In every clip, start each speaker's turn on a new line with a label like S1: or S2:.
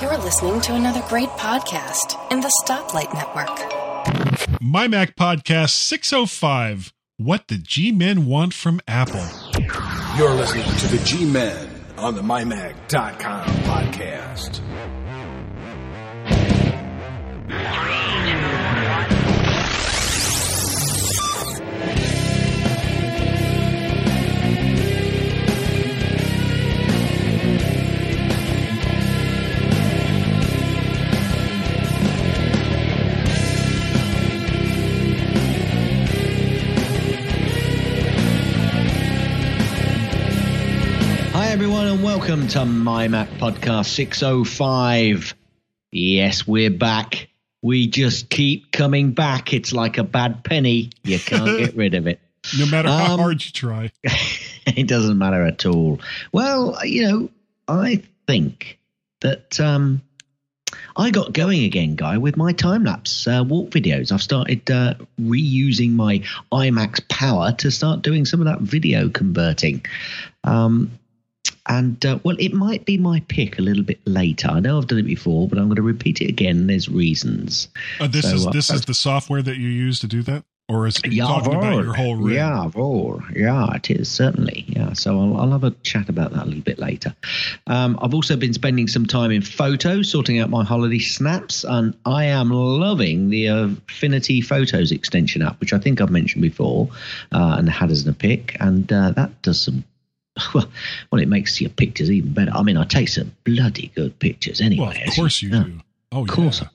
S1: You're listening to another great podcast in the Stoplight Network.
S2: My Mac Podcast 605 What the G Men Want from Apple.
S3: You're listening to the G Men on the MyMac.com podcast.
S4: Everyone, and welcome to My Mac Podcast 605. Yes, we're back. We just keep coming back. It's like a bad penny. You can't get rid of it.
S2: No matter how
S4: Um,
S2: hard you try.
S4: it doesn't matter at all. Well, you know, I think that um, I got going again, guy, with my time lapse uh, walk videos. I've started uh, reusing my iMac's power to start doing some of that video converting. Um, and uh, well, it might be my pick a little bit later. I know I've done it before, but I'm going to repeat it again. There's reasons.
S2: Uh, this
S4: So,
S2: is
S4: uh,
S2: this is the software that you use to do that, or is talking about your whole rig?
S4: Yeah, Vol. Yeah, it is certainly. Yeah, so I'll, I'll have a chat about that a little bit later. Um, I've also been spending some time in photos, sorting out my holiday snaps, and I am loving the Affinity Photos extension app, which I think I've mentioned before, uh, and had as a pick, and uh, that does some. Well, well, it makes your pictures even better. I mean, I take some bloody good pictures anyway.
S2: Well, of course you
S4: know.
S2: do. Oh,
S4: Of course.
S2: yeah.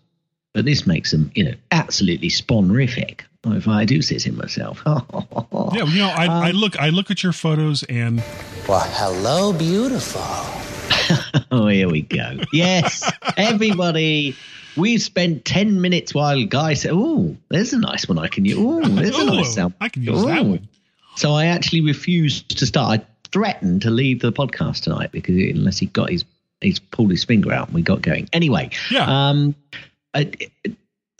S4: But this makes them, you know, absolutely spawnific. If I do sit in myself.
S2: Yeah, you know, I,
S4: Um,
S2: I look I look at your photos and
S5: Well, hello, beautiful.
S4: Oh, here we go. Yes, everybody. We've spent 10 minutes while Guy said, Oh, there's a nice one I can use. Oh, there's a nice sound.
S2: I can use that one.
S4: So I actually refused to start. Threatened to leave the podcast tonight because unless he got his, he's pulled his finger out and we got going. Anyway,
S2: Yeah.
S4: um, I,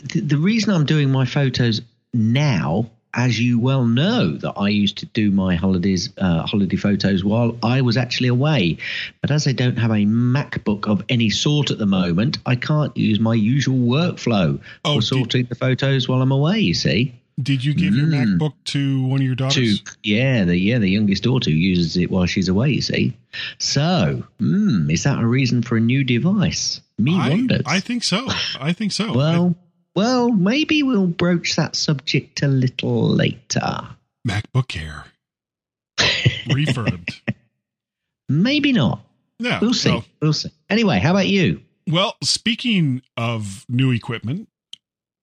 S4: the, the reason I'm doing my photos now, as you well know, that I used to do my holidays, uh, holiday photos while I was actually away. But as I don't have a MacBook of any sort at the moment, I can't use my usual workflow
S2: Oh,
S4: for
S2: did-
S4: sorting the photos while I'm away. You see.
S2: Did you give your
S4: Mm.
S2: MacBook to one of your
S4: to
S2: daughters?
S4: yeah the yeah the youngest daughter uses it while she's away you see so mm, is that a reason for a new device me
S2: I,
S4: wonders
S2: I think so. I think so.
S4: well well maybe we'll broach that subject a little later
S2: MacBook Air refurbed.
S4: maybe not
S2: Yeah,
S4: we'll see
S2: we'll
S4: see anyway how about you
S2: Well, speaking of new equipment,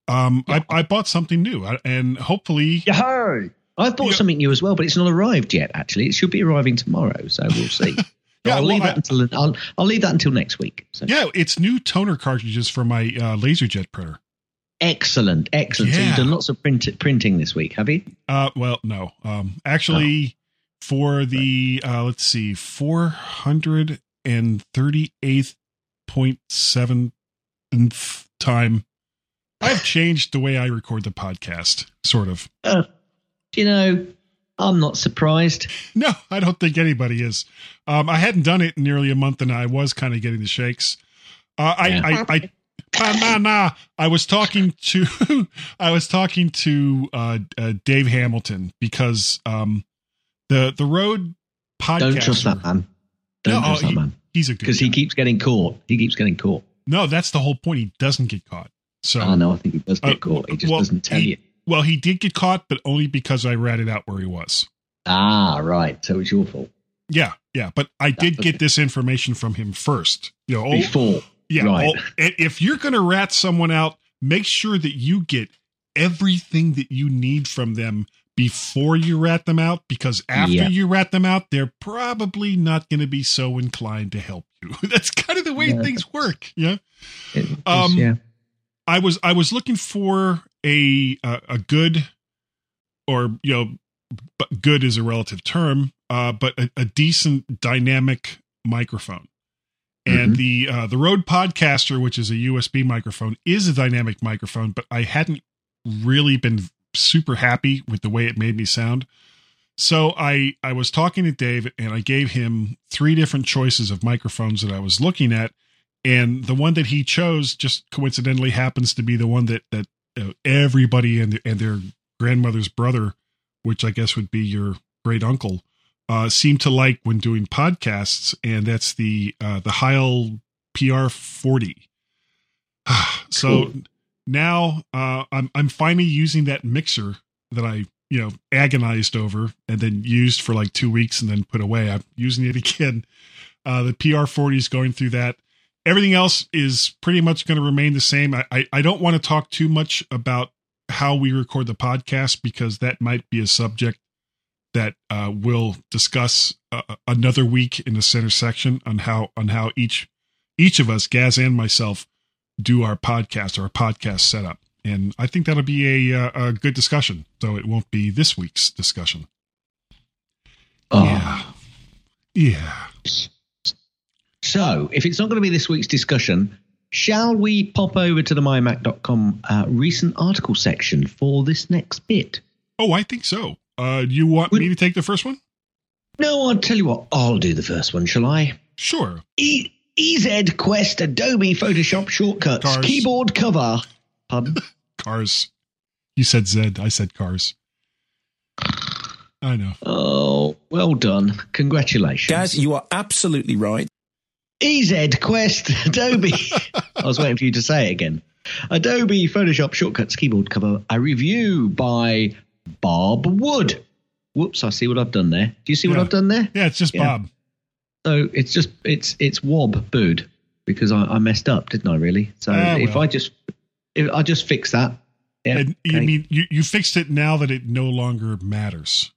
S2: um, I, I bought something new, and hopefully,
S4: Yahoo! I've bought
S2: Yeah.
S4: something new as well, but it's not arrived yet. Actually, it should be arriving tomorrow, so we'll see.
S2: Yeah,
S4: I'll
S2: well,
S4: leave
S2: I-
S4: that until I'll, I'll leave that until next week. So.
S2: yeah, it's new toner cartridges for my uh, LaserJet printer.
S4: Excellent, excellent. So you've done lots of print, printing this week, have you?
S2: Uh, well, no, um, actually, for the uh, let's see, four hundred and thirty-eighth point seven time, I've changed the way I record the podcast, sort of.
S4: Uh, you know, I'm not surprised.
S2: No, I don't think anybody is. Um, I hadn't done it in nearly a month, and I was kind of getting the shakes. Uh, I,
S4: Yeah.
S2: I, I, ah, nah, nah. I was talking to, I was talking to uh, uh, Dave Hamilton because um, the the road podcast.
S4: Don't trust that man. Don't
S2: No,
S4: trust
S2: oh,
S4: that man
S2: He's a good
S4: because he keeps getting caught. He keeps getting caught.
S2: No, that's the whole point. He doesn't get caught. So
S4: I know. I think he does get
S2: Uh,
S4: caught. He just
S2: well,
S4: doesn't tell
S2: he-
S4: you.
S2: well, he did get caught, but only because I ratted out where he was.
S4: Ah, right. So it's your fault.
S2: Yeah, yeah. But I did
S4: okay.
S2: get this information from him first. You know, oh,
S4: Before.
S2: Yeah.
S4: Right.
S2: oh, if you're going to rat someone out, make sure that you get everything that you need from them before you rat them out, because after you rat them out, they're probably not going to be so inclined to help you. That's kind of the way
S4: Yeah.
S2: things work. Yeah.
S4: It
S2: Um,
S4: yeah.
S2: I was I was looking for a a, a good or you know but good is a relative term uh but a, a decent dynamic microphone and
S4: Mhm.
S2: the uh the Rode Podcaster which is a USB microphone is a dynamic microphone but I hadn't really been super happy with the way it made me sound so I I was talking to Dave and I gave him three different choices of microphones that I was looking at and the one that he chose just coincidentally happens to be the one that that uh, everybody and and their grandmother's brother, which I guess would be your great uncle, uh, seem to like when doing podcasts, and that's the uh, the Heil PR forty. so
S4: Cool.
S2: now uh, I'm I'm finally using that mixer that I you know agonized over and then used for like two weeks and then put away. I'm using it again. Uh, the PR40 is going through that. Everything else is pretty much going to remain the same. I, I, I don't want to talk too much about how we record the podcast because that might be a subject that uh, we'll discuss uh, another week in the center section on how on how each each of us, Gaz and myself, do our podcast, or our podcast setup. And I think that'll be a, uh, a good discussion, though it won't be this week's discussion.
S4: Oh.
S2: Yeah. Yeah.
S4: So, if it's not going to be this week's discussion, shall we pop over to the mymac.com uh, recent article section for this next bit?
S2: Oh, I think so. Uh, you want me to take the first one?
S4: No, I'll tell you what, I'll do the first one, shall I?
S2: Sure.
S4: E- EZ Quest Adobe Photoshop Shortcuts
S2: Cars.
S4: Keyboard Cover. Pardon?
S2: Cars. You said Zed. I said cars. I know.
S4: Oh, well done. Congratulations.
S6: Gaz, you are absolutely right.
S4: EZ Quest Adobe. I was waiting for you to say it again. Adobe Photoshop Shortcuts Keyboard Cover, a review by Bob Wood. Whoops, I see what I've done there. Do you see what I've done there?
S2: Yeah, it's just
S4: Yeah.
S2: Bob.
S4: So it's just it's it's Wob Bood because I, I messed up, didn't I? Really? So
S2: Ah,
S4: if
S2: well.
S4: I just if I just fix that, yeah.
S2: And you
S4: okay.
S2: mean you, you fixed it now that it no longer matters.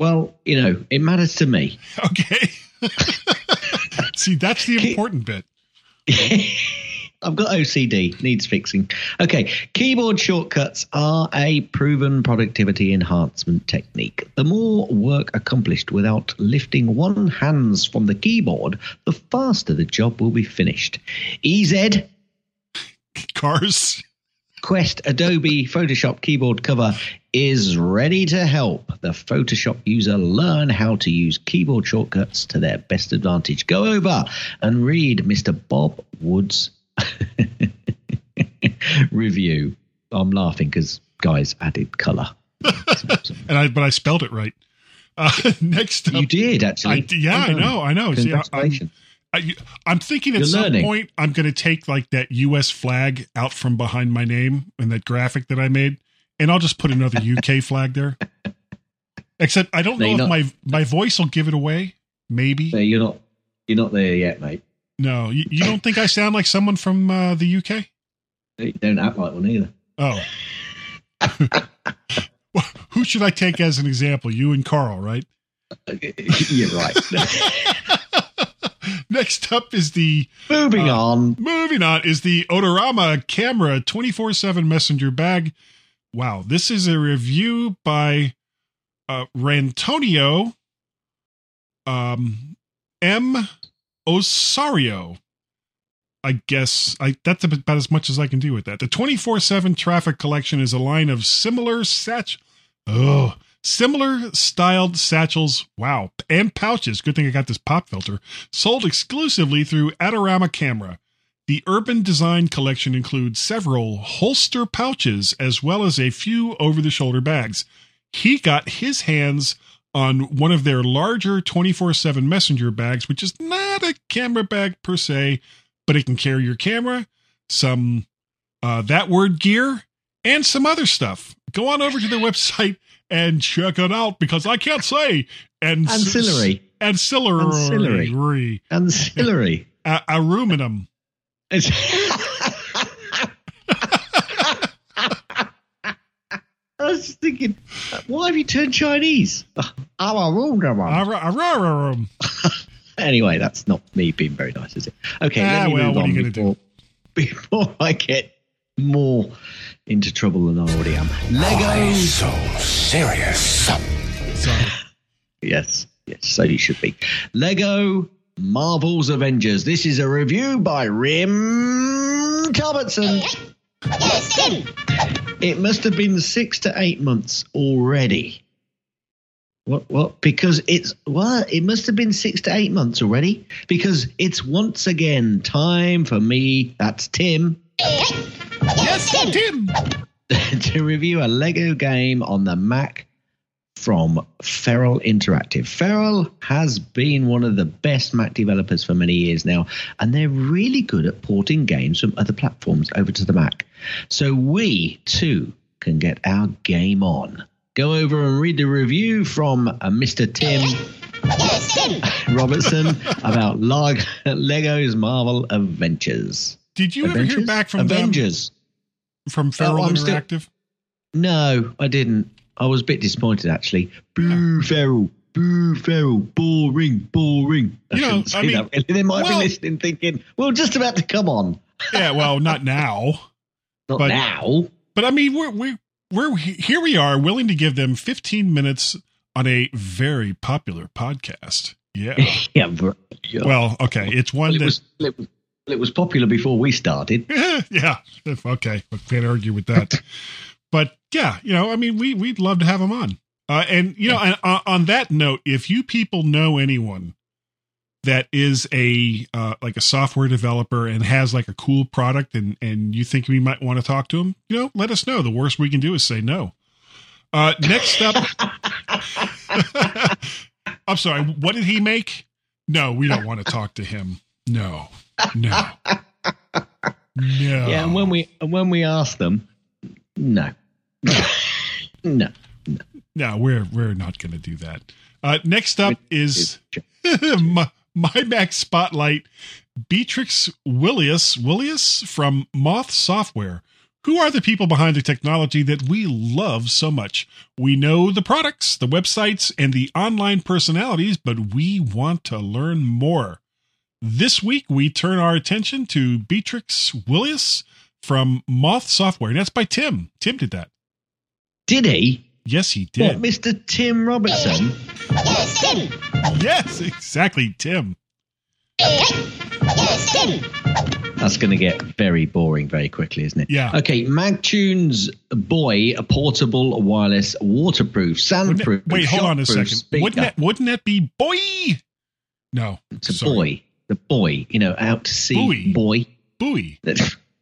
S4: well, you know, it matters to me.
S2: Okay. See, that's the important bit.
S4: I've got OCD, needs fixing. Okay, keyboard shortcuts are a proven productivity enhancement technique. The more work accomplished without lifting one hands from the keyboard, the faster the job will be finished. EZ
S2: Cars.
S4: Quest Adobe Photoshop keyboard cover is ready to help the Photoshop user learn how to use keyboard shortcuts to their best advantage. Go over and read Mr. Bob Wood's review. I'm laughing because guys added color.
S2: And I but I spelled it right. Uh, next up,
S4: you did actually.
S2: I, yeah, I
S4: Well done.
S2: know, I know. See, I. I, I'm thinking at
S4: You're
S2: some
S4: learning.
S2: point I'm going to take like that U.S. flag out from behind my name and that graphic that I made, and I'll just put another UK flag there. Except I don't
S4: No,
S2: know if
S4: not-
S2: my my voice will give it away. Maybe
S4: No, you're not. You're not there yet, mate.
S2: no. You, you don't think I sound like someone from uh, the UK?
S4: You don't act like one either.
S2: Oh. Well, Who should I take as an example? You and Carl, right?
S4: you're right.
S2: Next up is the
S4: Moving
S2: Uh,
S4: on.
S2: moving on is the Adorama Camera 24/7 Messenger Bag. Wow, this is a review by uh, Rantonio um, M. Osario. I guess I that's about as much as I can do with that. The 24/7 Traffic Collection is a line of similar satch oh, similar styled satchels, wow, and pouches. Good thing I got this pop filter. Sold exclusively through Adorama Camera. The Urban Design Collection includes several holster pouches as well as a few over-the-shoulder bags. He got his hands on one of their larger 24/7 messenger bags, which is not a camera bag per se, but it can carry your camera, some uh, that word gear, and some other stuff. Go on over to their website and check it out because I can't say and
S4: Ancillary.
S2: ancillary,
S4: Ancillary. Ancillary.
S2: A- aluminum.
S4: I was just thinking, why have you turned Chinese? I'm a ruler.
S2: Ar- ararum.
S4: Anyway, that's not me being very nice, is it? Okay,
S2: Ah,
S4: let me
S2: well,
S4: move
S2: what are
S4: on before, before I get more into trouble than I already am.
S5: Why so serious?
S2: Sorry.
S4: Yes, yes, so you should be. Lego Marvel's Avengers. This is a review by Rim Talbotson. Yes, Tim. It must have been six to eight months already What? What? Because it's what? it must have been six to eight months already. Because it's once again time for me. That's Tim
S2: Yes, Tim.
S4: to review a Lego game on the Mac from Feral Interactive. Feral has been one of the best Mac developers for many years now, and they're really good at porting games from other platforms over to the Mac. So we too can get our game on. Go over and read the review from uh, Mr. Tim Robertson about Lego's Marvel Adventures.
S2: Did you ever hear back from them
S4: Avengers?
S2: from oh, Feral
S4: Oh, I'm still-
S2: Interactive?
S4: No, I didn't. I was a bit disappointed actually. Boo Feral, boo Feral, boring, boring. I
S2: You know, I mean,
S4: really. They might
S2: well-
S4: be listening, thinking, "Well, just about to come on."
S2: yeah, well, not now.
S4: Not
S2: But-
S4: now.
S2: But I mean, we're we're we're here. We are willing to give them 15 minutes on a very popular podcast. Yeah.
S4: yeah, bro. yeah.
S2: Well, okay, it's one
S4: Well, it
S2: that.
S4: was it, was- it was popular before we started.
S2: yeah. Okay. I can't argue with that. but yeah, you know, I mean, we we'd love to have him on. Uh, and you know, and, uh, on that note, if you people know anyone that is a uh, like a software developer and has like a cool product, and and you think we might want to talk to them, you know, let us know. The worst we can do is say no. Uh, next up, I'm sorry. What did he make? No, we don't want to talk to him. No, no, no.
S4: Yeah, and when we and when we ask them, no, no.
S2: No, we're we're not going to do that. Uh, next up is my, my Mac Spotlight. Beatrix Willius Willius from Moth Software. Who are the people behind the technology that we love so much? We know the products, the websites, and the online personalities, but we want to learn more. This week, we turn our attention to Beatrix Willius from Moth Software. And that's by Tim. Tim did that.
S4: Did he?
S2: Yes, he
S4: What,
S2: did.
S4: Mr. Tim Robertson?
S2: Yes, exactly, Tim.
S4: That's going to get very boring very quickly, isn't it?
S2: Yeah.
S4: Okay, MagTunes Boy, a portable, wireless, waterproof,
S2: Wouldn't
S4: sandproof.
S2: wait, hold on a second.
S4: Speaker.
S2: Wouldn't that wouldn't that be boy? No,
S4: It's a
S2: sorry.
S4: boy. The boy, you know, out to sea
S2: Buoy.
S4: boy.
S2: Buoy.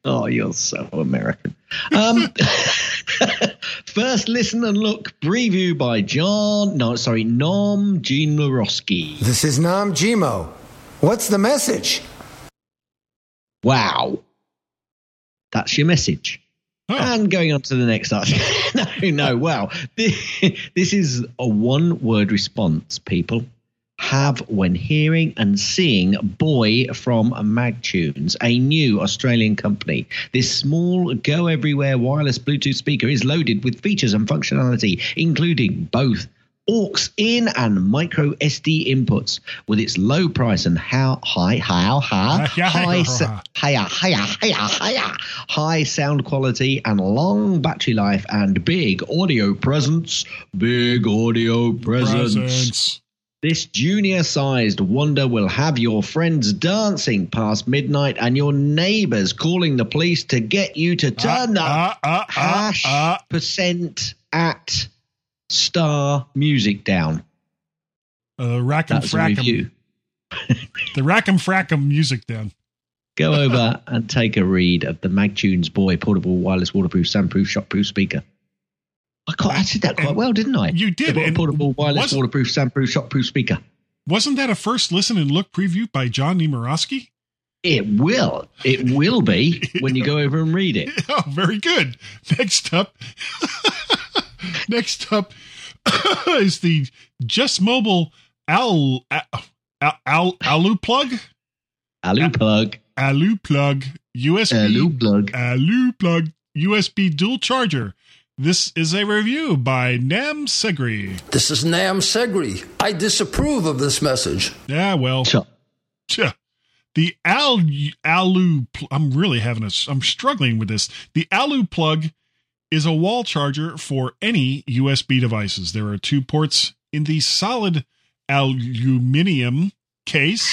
S4: Oh, you're so American. Um, first listen and look preview by John. No, sorry, Nom Jean Morosky.
S7: This is Nam Jimo. What's the message?
S4: Wow, that's your message.
S2: Oh,
S4: And going on to the next article. no, no, wow. This is a one word response, people have when hearing and seeing Boy from MagTunes, a new Australian company. This small, go everywhere wireless Bluetooth speaker is loaded with features and functionality, including both aux in and micro SD inputs. With its low price and how high how high high higher higher higher higher. High sound quality and long battery life and big audio presence. Big audio presence.
S2: Presents.
S4: This junior sized wonder will have your friends dancing past midnight and your neighbors calling the police to get you to turn the
S2: Ah, ah, ah,
S4: hash
S2: ah.
S4: percent at star music down.
S2: Uh, rack
S4: and a
S2: frack 'em.
S4: review.
S2: The rack 'em frack 'em music down.
S4: Go over and take a read of the MagTunes Boy portable wireless waterproof soundproof shockproof speaker. I, quite, I did that quite
S2: And
S4: well, didn't I?
S2: you did,
S4: a portable wireless waterproof soundproof shockproof speaker.
S2: Wasn't that a first listen and look preview by John Nemerovski?
S4: It will. It will be when you go over and read it.
S2: Oh, very good. Next up, next up is the Just Mobile Al Al Al Alu plug
S4: Alu plug.
S2: Alu plug USB
S4: Alu plug.
S2: Alu plug USB dual charger. This is a review by Nam Segri.
S8: This is Nam Segri. I disapprove of this message.
S2: Yeah, well,
S4: Sure.
S2: Tja. The Al Alu. pl- I'm really having a. I'm struggling with this. The Alu plug is a wall charger for any USB devices. There are two ports in the solid aluminium case.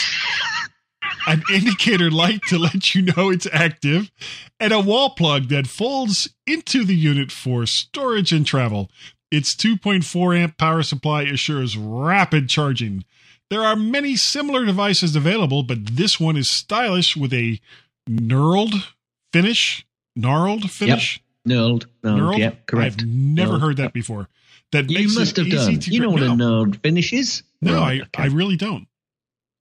S2: An indicator light to let you know it's active, and a wall plug that folds into the unit for storage and travel. Its 2.4 amp power supply assures rapid charging. There are many similar devices available, but this one is stylish with a knurled finish. Gnarled finish?
S4: Knurled. Knurled.
S2: Knurled?
S4: Yep, correct.
S2: I've never
S4: Knurled.
S2: heard that before. That
S4: You
S2: makes
S4: must have done. You know what a knurled finish is?
S2: no
S4: Right,
S2: I,
S4: okay.
S2: I really don't.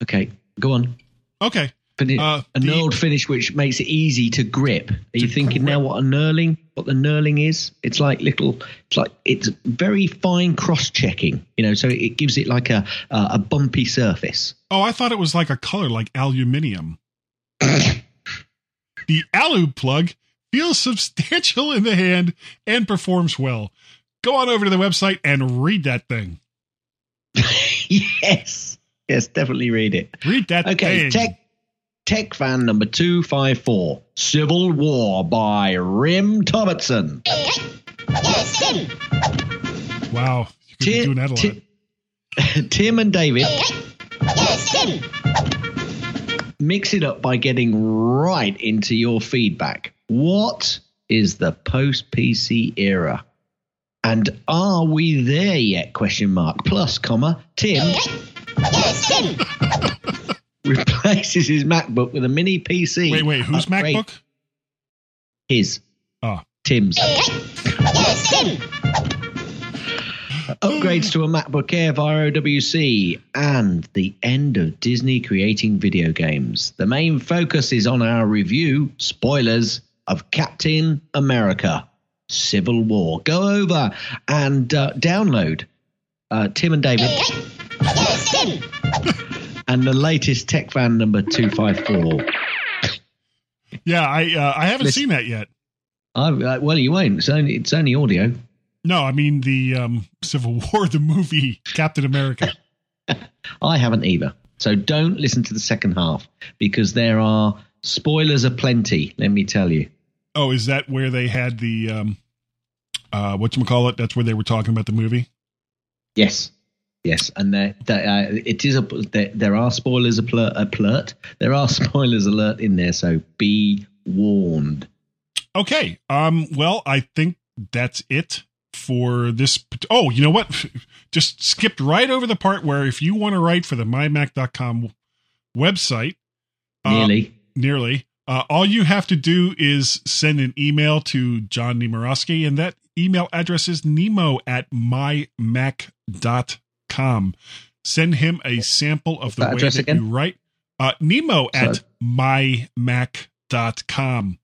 S4: Okay, go on.
S2: Okay.
S4: Fin-
S2: Uh,
S4: a
S2: the-
S4: knurled finish which makes it easy to grip. Are you thinking now what a knurling? What the knurling is? It's like little. It's like it's very fine cross checking. You know, so it gives it like a a, a bumpy surface.
S2: Oh, I thought it was like a color like aluminium. the alu plug feels substantial in the hand and performs well. Go on over to the website and read that thing.
S4: yes, yes, definitely read it.
S2: Read that
S4: Okay,
S2: thing.
S4: tech tech fan number two five four. Civil War by Rim Thompson.
S2: Wow. You could be doing that a lot.
S4: Ti- Tim and David mix it up by getting right into your feedback. What is the post PC era? And are we there yet? Question mark. Plus, comma, Tim replaces his MacBook with a mini PC.
S2: Wait, wait. Whose
S4: Upgrade-
S2: MacBook?
S4: His.
S2: Oh.
S4: Tim's. Upgrades to a MacBook Air via OWC and the end of Disney creating video games. The main focus is on our review, spoilers, of Captain America Civil War. Go over and uh, download uh, Tim and David and the latest Tech Fan number 254.
S2: Yeah, I uh, I haven't
S4: Listen-
S2: seen that yet.
S4: I, uh, well, you won't. It's only, it's only audio.
S2: No, I mean the um, Civil War, the movie Captain America.
S4: I haven't either. So don't listen to the second half because there are spoilers aplenty, let me tell you.
S2: Oh, is that where they had the um, uh, what you call it? That's where they were talking about the movie.
S4: Yes. Yes, and there, there, uh, it is a there, there are spoilers alert, alert. There are spoilers alert in there, so be warned.
S2: Okay. Um. Well, I think that's it for this. Oh, you know what? Just skipped right over the part where if you want to write for the mymac.com website, uh,
S4: Nearly.
S2: nearly, uh, all you have to do is send an email to John Nemerovski, and that email address is nemo at mymac.com. Send him a sample of the
S4: that
S2: way that
S4: again?
S2: you write. Uh, nemo at
S4: So-
S2: mymac.com.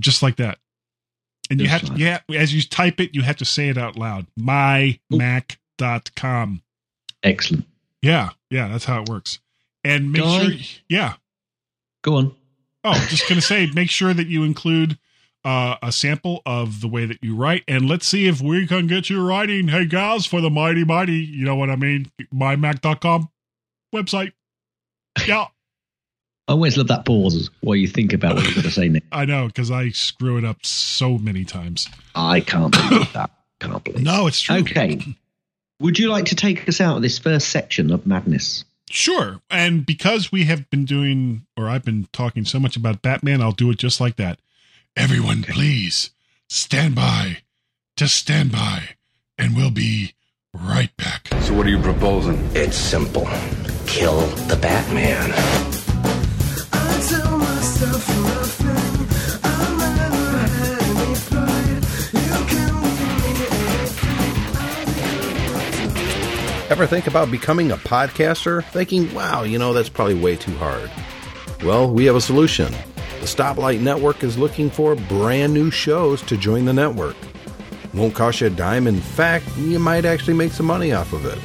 S2: Just like that. And you have to, yeah, as you type it, you have to say it out loud. mymac.com.
S4: Excellent.
S2: Yeah, yeah, that's how it works. And make
S4: Guy?
S2: sure, yeah.
S4: Go on.
S2: Oh, just gonna say, make sure that you include uh, a sample of the way that you write, and let's see if we can get you writing. Hey, guys, for the mighty mighty, you know what I mean? MyMac.com website. Yeah,
S4: I always love that pause while you think about what you're going to say next.
S2: I know because I screw it up so many times.
S4: I can't believe that. Can't believe.
S2: No, it's true.
S4: Okay. Would you like to take us out of this first section of madness?
S2: Sure. And because we have been doing, or I've been talking so much about Batman, I'll do it just like that. Everyone, please stand by. Just stand by, and we'll be right back.
S5: So what are you proposing?
S6: It's simple. Kill the Batman.
S9: Ever think about becoming a podcaster? Thinking, wow, you know, that's probably way too hard. Well, we have a solution. The Stoplight Network is looking for brand new shows to join the network. Won't cost you a dime. In fact, you might actually make some money off of it.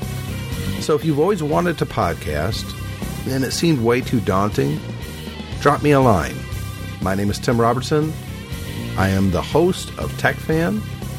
S9: So if you've always wanted to podcast and it seemed way too daunting, drop me a line. My name is Tim Robertson. I am the host of TechFan.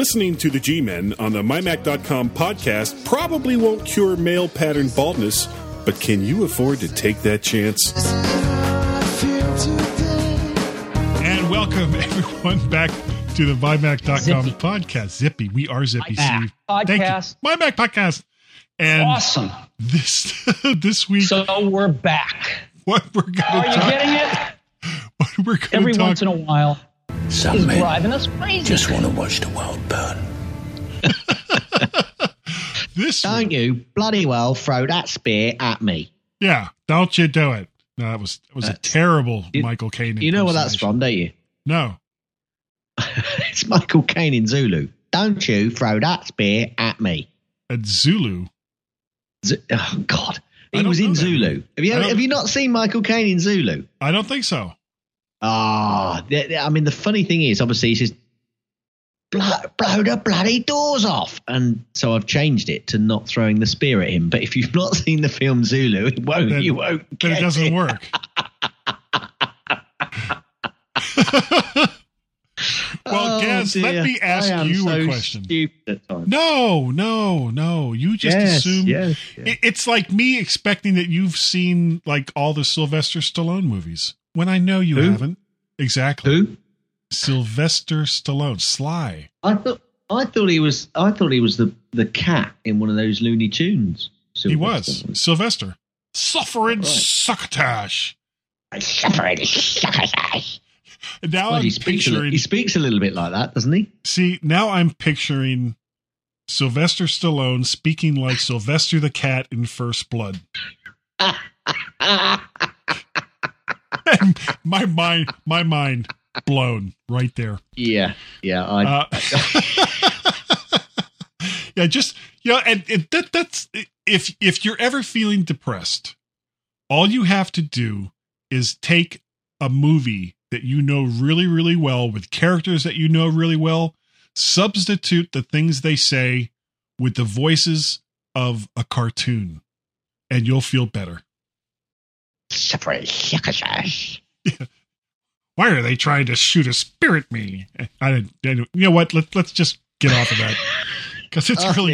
S10: Listening to the G Men on the MyMac.com podcast probably won't cure male pattern baldness, but can you afford to take that chance?
S2: And welcome everyone back to the MyMac.com
S11: Zippy.
S2: podcast. Zippy. We are Zippy,
S11: MyMac
S2: Steve. Thank you.
S11: podcast.
S2: MyMac podcast. And
S11: Awesome.
S2: this this week,
S11: So we're back.
S2: what we're going to
S11: Are
S2: to
S11: you getting it?
S2: what we're going
S11: Every
S2: talk
S11: once in a while,
S5: Some
S11: is
S5: men
S11: driving us crazy.
S5: just want to watch the world burn.
S2: this
S4: Don't you bloody well throw that spear at me.
S2: Yeah, don't you do it. No, that was that was a terrible
S4: You-
S2: Michael Caine.
S4: You know where that's
S2: impersonation.
S4: from, don't you?
S2: No.
S4: it's Michael Caine in Zulu. Don't you throw that spear at me.
S2: At Zulu.
S4: Z- oh God,
S2: I
S4: he was in. Zulu. Have you
S2: don't-
S4: have you not seen Michael Caine in Zulu?
S2: I don't think so.
S4: Ah, th- I mean, the funny thing is, obviously, he says, blow, blow the bloody doors off. And so I've changed it to not throwing the spear at him. But if you've not seen the film Zulu, it won't,
S2: Then-
S4: you won't.
S2: Then it doesn't
S4: it.
S2: work. well,
S4: Oh,
S2: Gaz, let me ask you a question.
S4: Stupid at times.
S2: No, no, no. You just
S4: Yes,
S2: assume
S4: yes, yes.
S2: It- it's like me expecting that you've seen like all the Sylvester Stallone movies when I know you
S4: Who?
S2: haven't. Exactly.
S4: Who?
S2: Sylvester Stallone, Sly.
S4: I thought I thought he was I thought he was the, the cat in one of those Looney Tunes.
S2: He was Sylvester. Suffering
S4: Right.
S2: succotash. Now
S4: Well,
S2: I'm
S4: he speaks a, li- he speaks a little bit like that, doesn't he?
S2: See, now I'm picturing Sylvester Stallone speaking like Sylvester the Cat in First Blood. my mind, my mind blown right there.
S4: yeah, yeah. I,
S2: Uh, yeah, just yeah, and, and that that's if if you're ever feeling depressed, all you have to do is take a movie that you know really really well with characters that you know really well, substitute the things they say with the voices of a cartoon, and you'll feel better. Why are they trying to shoot a spirit me? I didn't. I didn't- You know what? Let's let's just get off of that because it's
S4: a
S2: really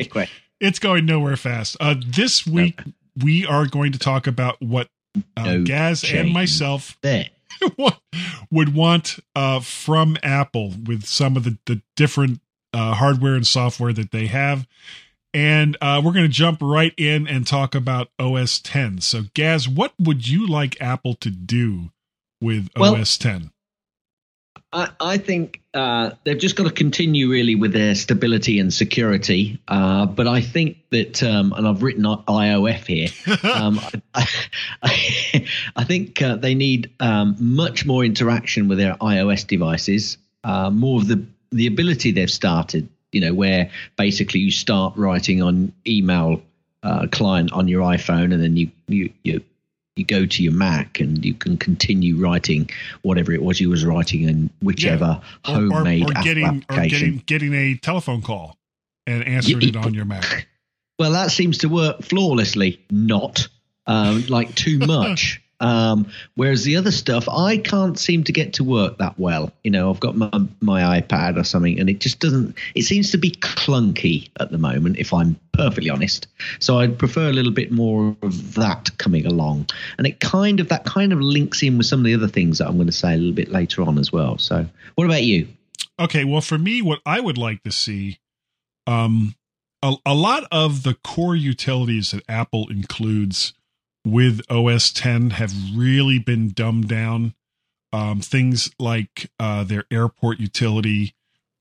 S2: it's going nowhere fast. Uh, this week we are going to talk about what uh,
S4: No
S2: Gaz and myself would want uh, from Apple with some of the, the different uh, hardware and software that they have. And uh, we're going to jump right in and talk about OS 10. So, Gaz, what would you like Apple to do with
S4: Well-
S2: OS 10?
S4: I, I think uh, they've just got to continue really with their stability and security. Uh, but I think that, um, and I've written IOF here. um, I, I, I think uh, they need um, much more interaction with their iOS devices. Uh, more of the the ability they've started. You know, where basically you start writing on email uh, client on your iPhone, and then you you you you go to your Mac and you can continue writing whatever it was you was writing in whichever
S2: Or, or,
S4: homemade
S2: or
S4: Apple
S2: getting or getting getting a telephone call and answering
S4: Yeah,
S2: it on your Mac.
S4: Well, that seems to work flawlessly. Not um, like too much. Um, whereas the other stuff, I can't seem to get to work that well. You know, I've got my, my iPad or something, and it just doesn't. It seems to be clunky at the moment, if I'm perfectly honest. So I'd prefer a little bit more of that coming along, and it kind of that kind of links in with some of the other things that I'm going to say a little bit later on as well. So, what about you?
S2: Okay, well, for me, what I would like to see, um, a, a lot of the core utilities that Apple includes with OS 10 have really been dumbed down. Um, things like uh, their airport utility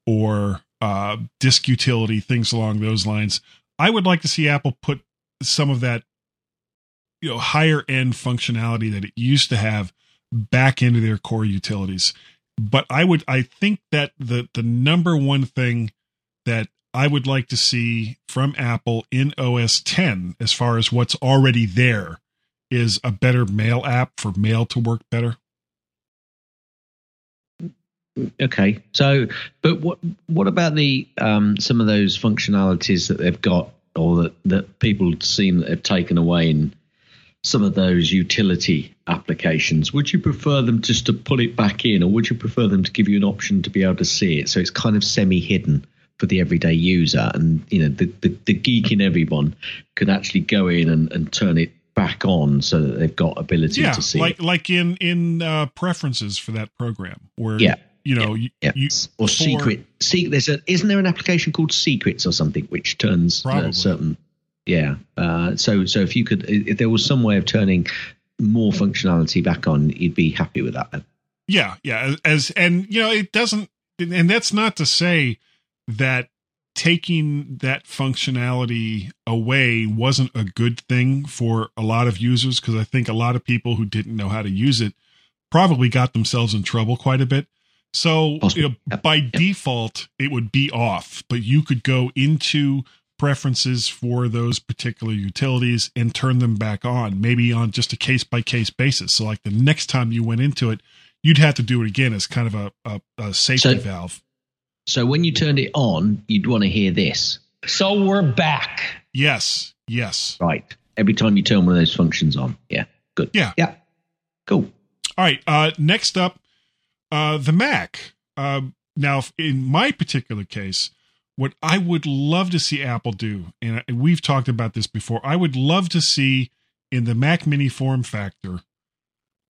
S2: or uh, disk utility, things along those lines. I would like to see Apple put some of that, you know, higher end functionality that it used to have back into their core utilities but I would I think that the the number one thing that I would like to see from Apple in OS 10 as far as what's already there is a better mail app for mail to work better.
S4: Okay. So, but what what about the um, some of those functionalities that they've got, or that that people seem that they've taken away in some of those utility applications? Would you prefer them just to pull it back in, or would you prefer them to give you an option to be able to see it, so it's kind of semi hidden for the everyday user, and you know the, the, the geek in everyone could actually go in and, and turn it back on so that they've got ability
S2: yeah,
S4: to see
S2: like
S4: it.
S2: like in in uh, preferences for that program, where
S4: Yeah.
S2: you know, you,
S4: Yeah.
S2: you
S4: or
S2: for-
S4: secret. See, there's a isn't there an application called Secrets or something which turns uh, certain. Yeah. Uh, so so if you could, if there was some way of turning more functionality back on, you'd be happy with that. Then.
S2: Yeah, yeah. As and you know, it doesn't, and that's not to say that taking that functionality away wasn't a good thing for a lot of users because I think a lot of people who didn't know how to use it probably got themselves in trouble quite a bit. So you know,
S4: Yep.
S2: by default, it would be off, but you could go into preferences for those particular utilities and turn them back on, maybe on just a case by case basis. So, like the next time you went into it, you'd have to do it again as kind of a, a, a safety
S4: So-
S2: valve.
S4: So when you turned it on, you'd want to hear this.
S11: So we're back.
S2: Yes, yes.
S4: Right. Every time you turn one of those functions on. Yeah. Good.
S2: Yeah.
S4: Yeah. Cool.
S2: All right. Uh, next up, uh, the Mac. Uh, now, in my particular case, what I would love to see Apple do, and we've talked about this before, I would love to see in the Mac Mini form factor,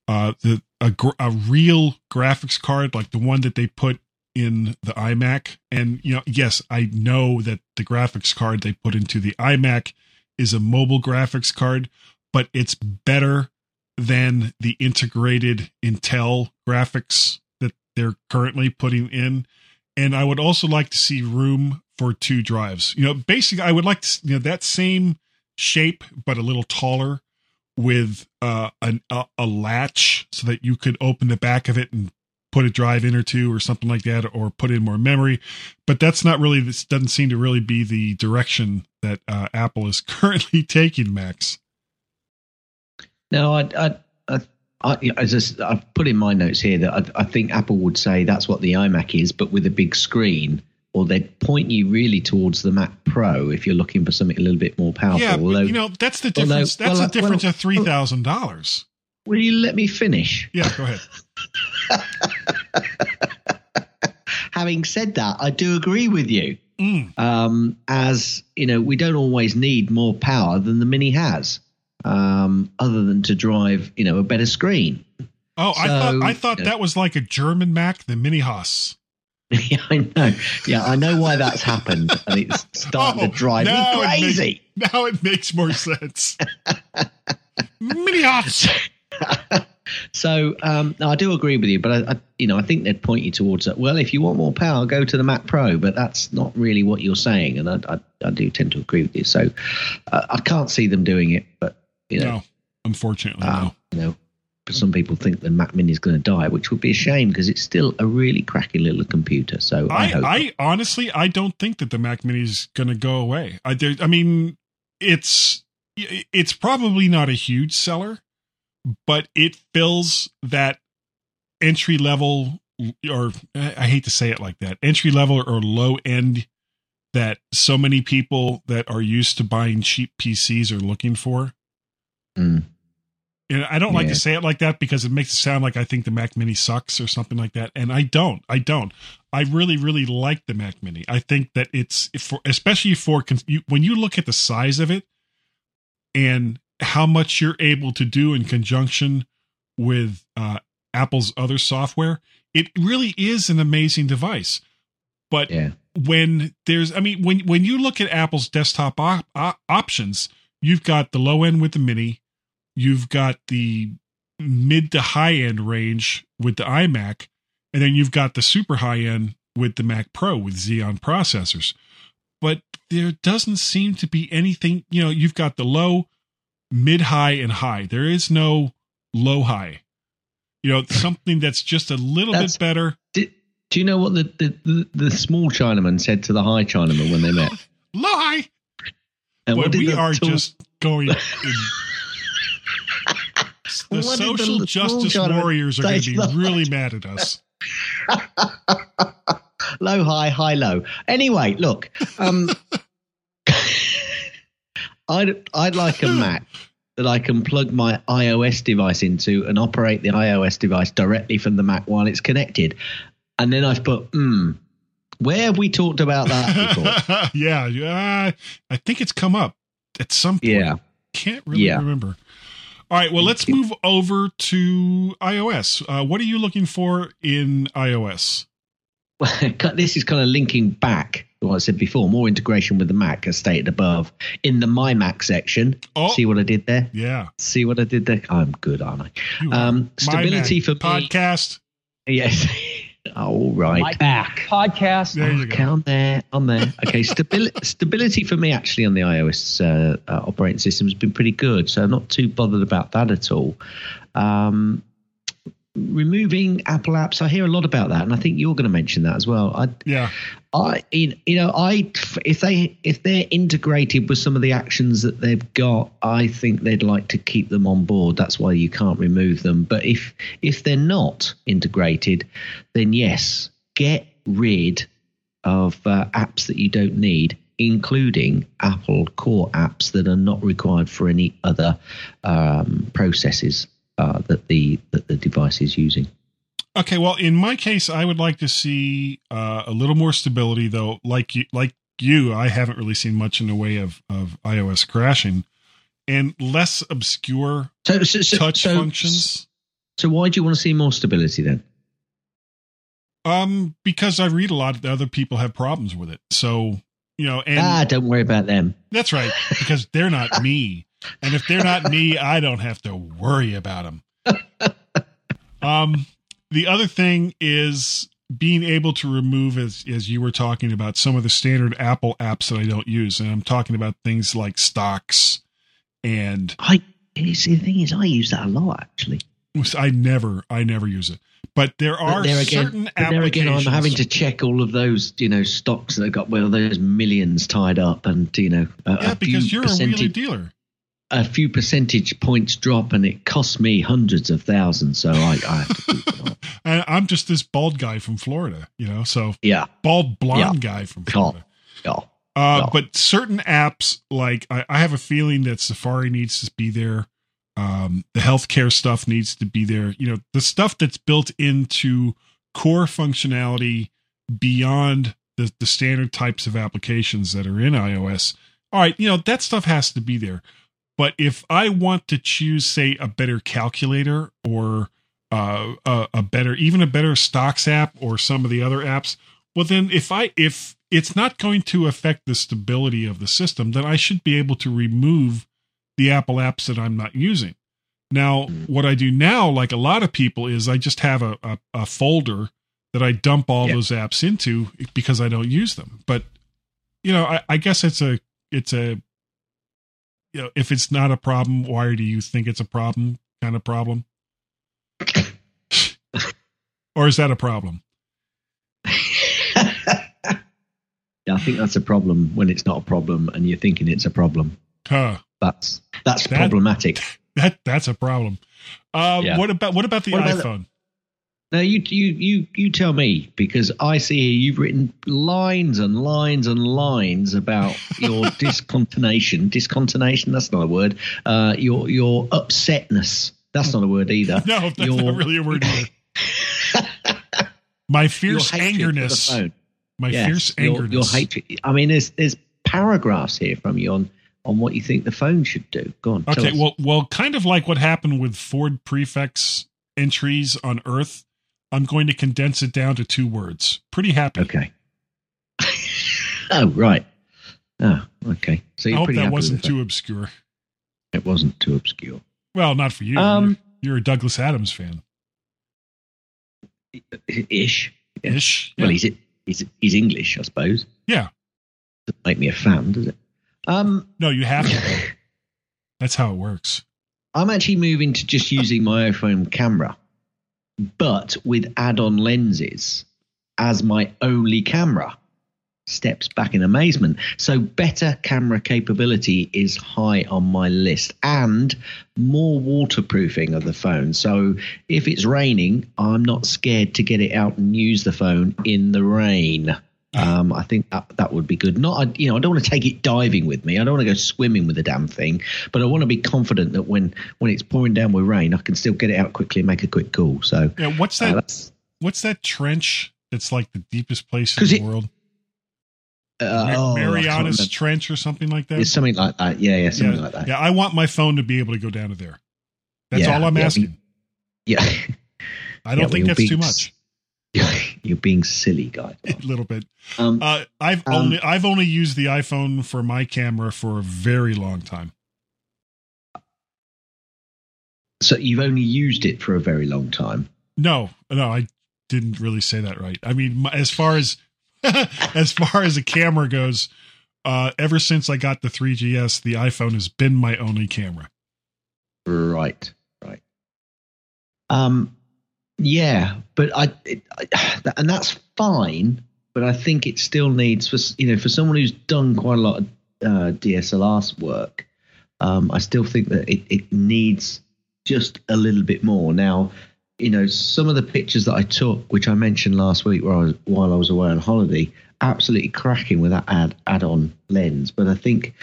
S2: uh, the a, gr- a real graphics card like the one that they put in the iMac. And you know, yes, I know that the graphics card they put into the iMac is a mobile graphics card, but it's better than the integrated Intel graphics that they're currently putting in. And I would also like to see room for two drives. You know, basically, I would like to, you know, that same shape, but a little taller with uh, an, a, a latch so that you could open the back of it and put a drive in or two or something like that, or put in more memory. But that's not really, this doesn't seem to really be the direction that uh, Apple is currently taking, Max.
S4: No, I, I, I, I, I just I've put in my notes here that I, I think Apple would say that's what the iMac is, but with a big screen, or they'd point you really towards the Mac Pro if you're looking for something a little bit more powerful.
S2: Yeah,
S4: although,
S2: you know, that's the
S4: although-
S2: difference. that's
S4: well,
S2: the difference
S4: well,
S2: of three thousand dollars.
S4: will you let me finish?
S2: Yeah, go ahead.
S4: Having said that, I do agree with you.
S2: Mm.
S4: Um, as you know, we don't always need more power than the Mini has, um, other than to drive, you know, a better screen.
S2: Oh, I thought I thought
S4: yeah.
S2: that was like a German Mac, the Mini Haas.
S4: yeah, I know. Yeah, I know why that's happened, and it's starting
S2: Oh,
S4: to drive me
S2: now it makes-
S4: crazy.
S2: now it makes more sense. Mini Haas.
S4: So um, I do agree with you, but I, I, you know, I think they'd point you towards that. Well, if you want more power, go to the Mac Pro, but that's not really what you're saying, and I, I, I do tend to agree with you. So uh, I can't see them doing it, but you know,
S2: No, unfortunately,
S4: um,
S2: no.
S4: you know, some people think the Mac Mini is going to die, which would be a shame because it's still a really cracking little computer. So I,
S2: I. I honestly I don't think that the Mac Mini is going to go away. I there, I mean, it's it's probably not a huge seller, but it fills that entry level or I hate to say it like that entry level or low end that so many people that are used to buying cheap PCs are looking for.
S4: Mm.
S2: And I don't like to say it like that because it makes it sound like I think the Mac Mini sucks or something like that. And I don't. I don't. I really, really like the Mac Mini. I think that it's for, especially for you, when you look at the size of it and how much you're able to do in conjunction with uh, Apple's other software. It really is an amazing device. But
S4: yeah.
S2: when there's i mean when when you look at apple's desktop op- op- options you've got the low end with the mini you've got the mid to high end range with the imac and then you've got the super high end with the mac pro with xeon processors but there doesn't seem to be anything you know you've got the low mid high and high there is no low high you know something that's just a little
S4: That's-
S2: bit better
S4: Do, do you know what the, the, the, the small Chinaman said to the high Chinaman when they met?
S2: low high
S4: And
S2: we are
S4: tall-
S2: just going. In, the
S4: did the
S2: social justice warriors are going to be really mad at us.
S4: low, high, high, low. Anyway, look, um, I'd I'd like a Mac that I can plug my iOS device into and operate the iOS device directly from the Mac while it's connected. And then I've put, hmm, Where have we talked about that before?
S2: yeah, yeah. I think it's come up at some point.
S4: Yeah.
S2: Can't really
S4: Yeah.
S2: remember. All right, well, let's move over to iOS. Uh, what are you looking for in iOS?
S4: Well, this is kind of linking back what I said before. More integration with the Mac, as stated above. In the My Mac section,
S2: Oh.
S4: see what I did there?
S2: Yeah.
S4: See what I did there? I'm good, aren't I?
S2: You are.
S4: Um,
S2: My
S4: stability
S2: Mac
S4: for me.
S2: podcast.
S4: Yes. All right.
S11: My back. Podcast.
S2: There you
S4: Okay,
S2: go.
S4: on there, on there. Okay, stability stability for me actually on the iOS uh, uh, operating system has been pretty good, so I'm not too bothered about that at all. Um, removing Apple apps, I hear a lot about that, and I think you're going to mention that as well. I,
S2: Yeah.
S4: I, you know, I if they if they're integrated with some of the actions that they've got, I think they'd like to keep them on board. That's why you can't remove them. But if if they're not integrated, then yes, get rid of uh, apps that you don't need, including Apple Core apps that are not required for any other um, processes uh, that the that the device is using.
S2: Okay, well, in my case, I would like to see uh, a little more stability, though. Like you, like you, I haven't really seen much in the way of of iOS crashing, and less obscure
S4: So, so, so
S2: touch functions.
S4: So why do you want to see more stability then?
S2: Um, because I read a lot that other people have problems with it. So you know, and
S4: ah, don't worry about them.
S2: that's right, because they're not me, and if they're not me, I don't have to worry about them. Um, the other thing is being able to remove, as as you were talking about, some of the standard Apple apps that I don't use, and I'm talking about things like stocks, and
S4: I see, the thing is, I use that a lot actually.
S2: I never, I never use it. But there are
S4: But there again,
S2: certain
S4: but there again. I'm having to check all of those, you know, stocks that have got well, there's millions tied up, and you know, a,
S2: yeah,
S4: a
S2: because you're a
S4: percentage,
S2: dealer.
S4: A few percentage points drop, and it costs me hundreds of thousands. So I, I have to keep it on.
S2: And I'm just this bald guy from Florida, you know, so
S4: Yeah,
S2: bald blonde
S4: Yeah.
S2: guy from Florida.
S4: yeah.
S2: Uh. But certain apps, like I, I have a feeling that Safari needs to be there. Um, the healthcare stuff needs to be there. You know, the stuff that's built into core functionality beyond the, the standard types of applications that are in iOS. All right, you know, that stuff has to be there. But if I want to choose, say, a better calculator or uh, a, a better, even a better stocks app or some of the other apps, well, then if I if it's not going to affect the stability of the system, then I should be able to remove the Apple apps that I'm not using. Now, what I do now, like a lot of people, is I just have a, a, a folder that I dump all
S4: Yeah.
S2: those apps into because I don't use them. But you know, I, I guess it's a it's a you know, if it's not a problem, why do you think it's a problem? Kind of problem, or is that a problem?
S4: yeah, I think that's a problem when it's not a problem, and you're thinking it's a problem.
S2: Huh.
S4: That's that's
S2: That-
S4: problematic.
S2: That that's a problem. Uh,
S4: Yeah.
S2: What about what about the
S4: What about the-
S2: iPhone?
S4: Now you you you you tell me because I see here you've written lines and lines and lines about your discontinuation. Discontinuation, that's not a word. Uh, your your upsetness. That's not a word either.
S2: no, that's
S4: your,
S2: not really a word. My fierce
S4: hatred for the
S2: angerness. My
S4: Yes,
S2: fierce
S4: your,
S2: angerness.
S4: your hatred. I mean, there's there's paragraphs here from you on on what you think the phone should do. Go on.
S2: Okay, well, well, kind of like what happened with Ford Prefect's entries on Earth. I'm going to condense it down to two words. Pretty happy.
S4: okay. oh right. Oh, okay. So
S2: I
S4: you're
S2: hope
S4: pretty
S2: that
S4: happy
S2: wasn't too obscure.
S4: It wasn't too obscure.
S2: Well, not for you.
S4: Um,
S2: you're, you're a Douglas Adams fan.
S4: Ish. Yeah.
S2: Ish.
S4: Well, he's he's he's English, I suppose.
S2: yeah.
S4: Doesn't make me a fan, does it? Um,
S2: No, you have to. That's how it works.
S4: I'm actually moving to just using my iPhone camera, but with add-on lenses as my only camera. Steps back in amazement. So better camera capability is high on my list, and more waterproofing of the phone. So if it's raining, I'm not scared to get it out and use the phone in the rain. Um, I think that, that would be good. Not, you know, I don't want to take it diving with me. I don't want to go swimming with the damn thing, but I want to be confident that when when it's pouring down with rain, I can still get it out quickly and make a quick call. So
S2: Yeah. What's
S4: uh,
S2: that?
S4: that's
S2: what's that trench It's like the deepest place in the
S4: it-
S2: world.
S4: Uh,
S2: Ma-
S4: oh,
S2: Marianas. Trench or something like that.
S4: It's something like that. Yeah, yeah, something
S2: yeah,
S4: like that.
S2: yeah, I want my phone to be able to go down to there. That's
S4: Yeah,
S2: all I'm
S4: yeah,
S2: asking.
S4: Yeah.
S2: I don't think that's too much.
S4: You're being silly, guy.
S2: A little bit.
S4: Um,
S2: Uh, I've
S4: Um,
S2: only I've only used the iPhone for my camera for a very long time.
S4: so you've only used it for a very long time.
S2: No, no, I didn't really say that right. I mean, my, as far as as far as a camera goes, uh, ever since I got the 3GS, the iPhone has been my only camera.
S4: Right, right. Um, yeah, but I, it, I, and that's fine. But I think it still needs for you know for someone who's done quite a lot of uh, DSLR work. Um, I still think that it, it needs just a little bit more. Now, you know, some of the pictures that I took, which I mentioned last week, where I was, while I was away on holiday, absolutely cracking with that add add-on lens. But I think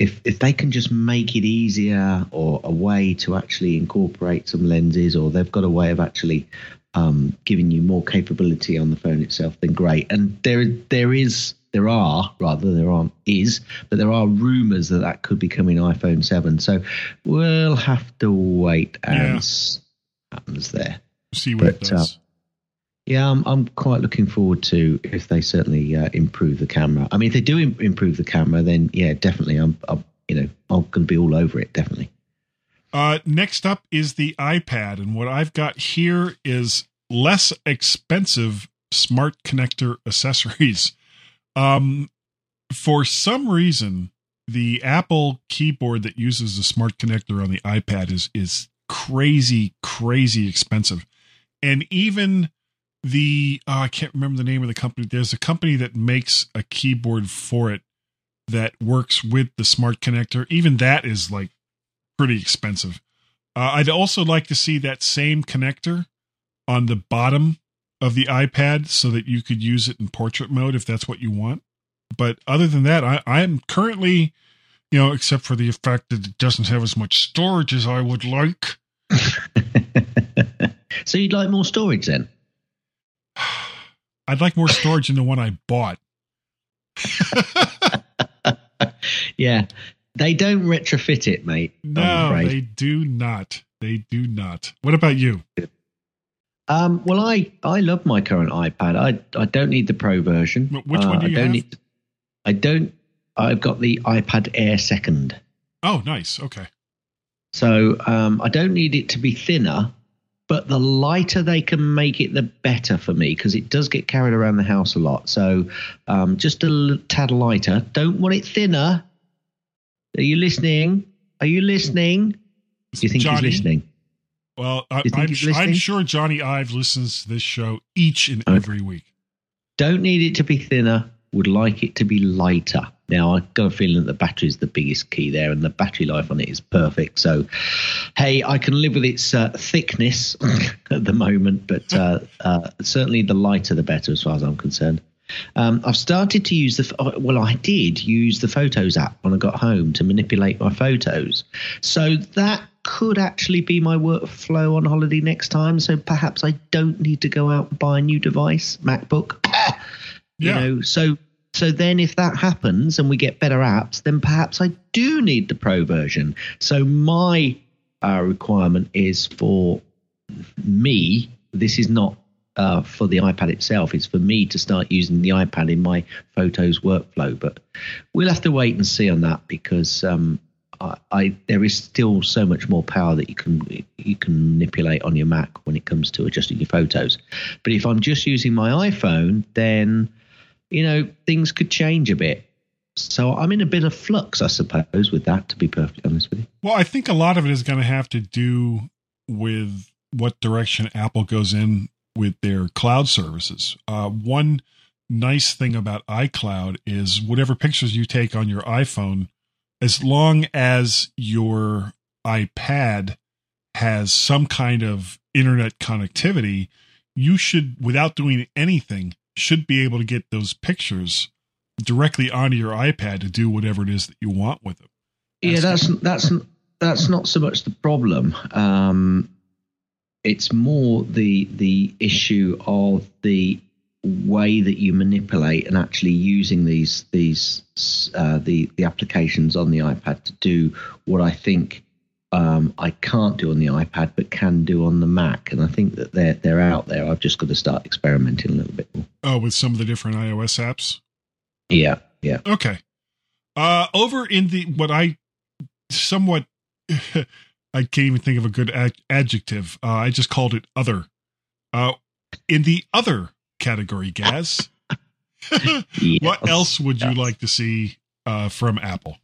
S4: if if they can just make it easier or a way to actually incorporate some lenses, or they've got a way of actually um, giving you more capability on the phone itself, then great. And there there is there are rather there aren't is, but there are rumours that that could be coming iPhone seven. So we'll have to wait and
S2: Yeah.
S4: happens there.
S2: See what it
S4: But,
S2: does.
S4: Yeah, I'm, I'm quite looking forward to if they certainly uh, improve the camera. I mean, if they do Im- improve the camera, then yeah, definitely, I'm, I'm you know, I'm going to be all over it. Definitely.
S2: Uh, next up is the iPad, and what I've got here is less expensive smart connector accessories. Um, for some reason, the Apple keyboard that uses the smart connector on the iPad is is crazy, crazy expensive, and even the uh, I can't remember the name of the company. There's a company that makes a keyboard for it that works with the smart connector. Even that is like pretty expensive. Uh, I'd also like to see that same connector on the bottom of the iPad so that you could use it in portrait mode if that's what you want. But other than that, I, I'm currently, you know, except for the fact that it doesn't have as much storage as I would like.
S4: so you'd like more storage then?
S2: I'd like more storage than the one I bought.
S4: Yeah, they don't retrofit it, mate.
S2: No, they do not. They do not. What about you?
S4: Um, well, I I love my current iPad. I I don't need the Pro version.
S2: Wh- which one do
S4: Uh,
S2: you
S4: I don't
S2: have?
S4: Need, I don't. I've got the iPad Air Second.
S2: Oh, nice. Okay.
S4: So um, I don't need it to be thinner, but the lighter they can make it, the better for me because it does get carried around the house a lot. So um, just a tad lighter. Don't want it thinner. Are you listening? Are you listening? Do you think
S2: Jony?
S4: he's listening?
S2: Well, I, I'm,
S4: he's
S2: su- I'm
S4: listening?
S2: sure Jony Ive listens to this show each and
S4: Okay.
S2: every week.
S4: Don't need it to be thinner. Would like it to be lighter. Now I've got a feeling that the battery is the biggest key there, and the battery life on it is perfect. So, hey, I can live with its uh, thickness at the moment, but uh, uh, certainly the lighter the better, as far as I'm concerned. Um, I've started to use the oh, well, I did use the Photos app when I got home to manipulate my photos. So that could actually be my workflow on holiday next time. So perhaps I don't need to go out and buy a new device, MacBook. You
S2: Yeah.
S4: know, so so then if that happens and we get better apps, then perhaps I do need the pro version. So my uh, requirement is for me. This is not uh, for the iPad itself. It's for me to start using the iPad in my photos workflow. But we'll have to wait and see on that because um, I, I there is still so much more power that you can you can manipulate on your Mac when it comes to adjusting your photos. But if I'm just using my iPhone, then you know things could change a bit. So I'm in a bit of flux, I suppose, with that. To be perfectly honest with you.
S2: Well, I think a lot of it is going to have to do with what direction Apple goes in with their cloud services. Uh, one nice thing about iCloud is whatever pictures you take on your iPhone, as long as your iPad has some kind of internet connectivity, you should, without doing anything, should be able to get those pictures directly onto your iPad to do whatever it is that you want with them.
S4: Yeah, that's that's that's not so much the problem. Um, it's more the the issue of the way that you manipulate and actually using these these uh, the the applications on the iPad to do what I think um, I can't do on the iPad but can do on the Mac, and I think that they're they're out there. I've just got to start experimenting a little bit more.
S2: Oh, with some of the different iOS apps.
S4: Yeah, yeah.
S2: Okay. Uh, over in the what I somewhat I can't even think of a good ad- adjective. Uh, I just called it other. Uh, in the other category, Gaz,
S4: Yes,
S2: what else would you
S4: yes.
S2: like to see uh, from Apple?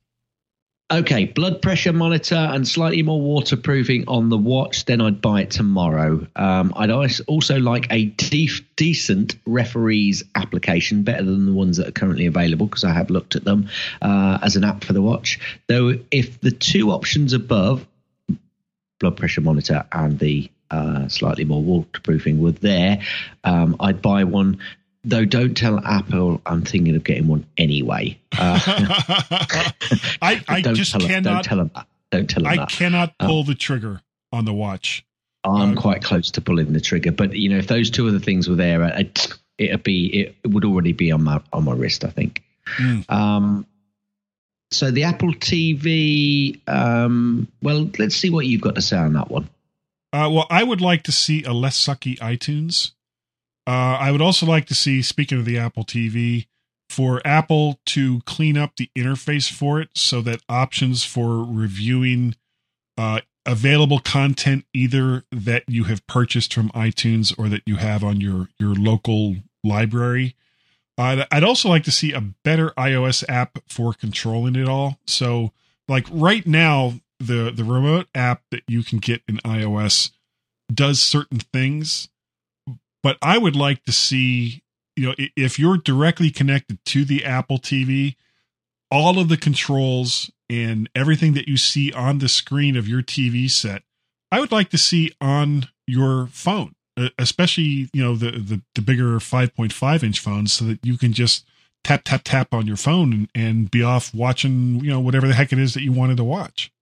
S4: Okay, blood pressure monitor and slightly more waterproofing on the watch. Then I'd buy it tomorrow. Um, I'd als- also like a decent referees application, better than the ones that are currently available because I have looked at them uh, as an app for the watch. Though, if the two options above, blood pressure monitor and the uh, slightly more waterproofing were there, um, I'd buy one. Though, don't tell Apple I'm thinking of getting one anyway. Uh,
S2: I, I
S4: don't
S2: just
S4: tell them,
S2: cannot.
S4: don't tell them that. Don't tell them
S2: I
S4: that.
S2: cannot
S4: Um,
S2: pull the trigger on the watch.
S4: I'm
S2: Uh,
S4: quite close to pulling the trigger, but you know, if those two other things were there, it, it'd be it would already be on my on my wrist, I think.
S2: Mm.
S4: Um, so the Apple TV, um, well, let's see what you've got to say on that one.
S2: Uh, well, I would like to see a less sucky iTunes. Uh, I would also like to see, speaking of the Apple TV, for Apple to clean up the interface for it so that options for reviewing uh, available content, either that you have purchased from iTunes or that you have on your your local library. I'd, I'd also like to see a better iOS app for controlling it all. So, like right now, the the remote app that you can get in iOS does certain things, but I would like to see you know if you're directly connected to the Apple TV, all of the controls and everything that you see on the screen of your TV set, I would like to see on your phone, especially you know the the, the bigger 5.5 inch phones, so that you can just tap tap tap on your phone and, and be off watching you know whatever the heck it is that you wanted to watch.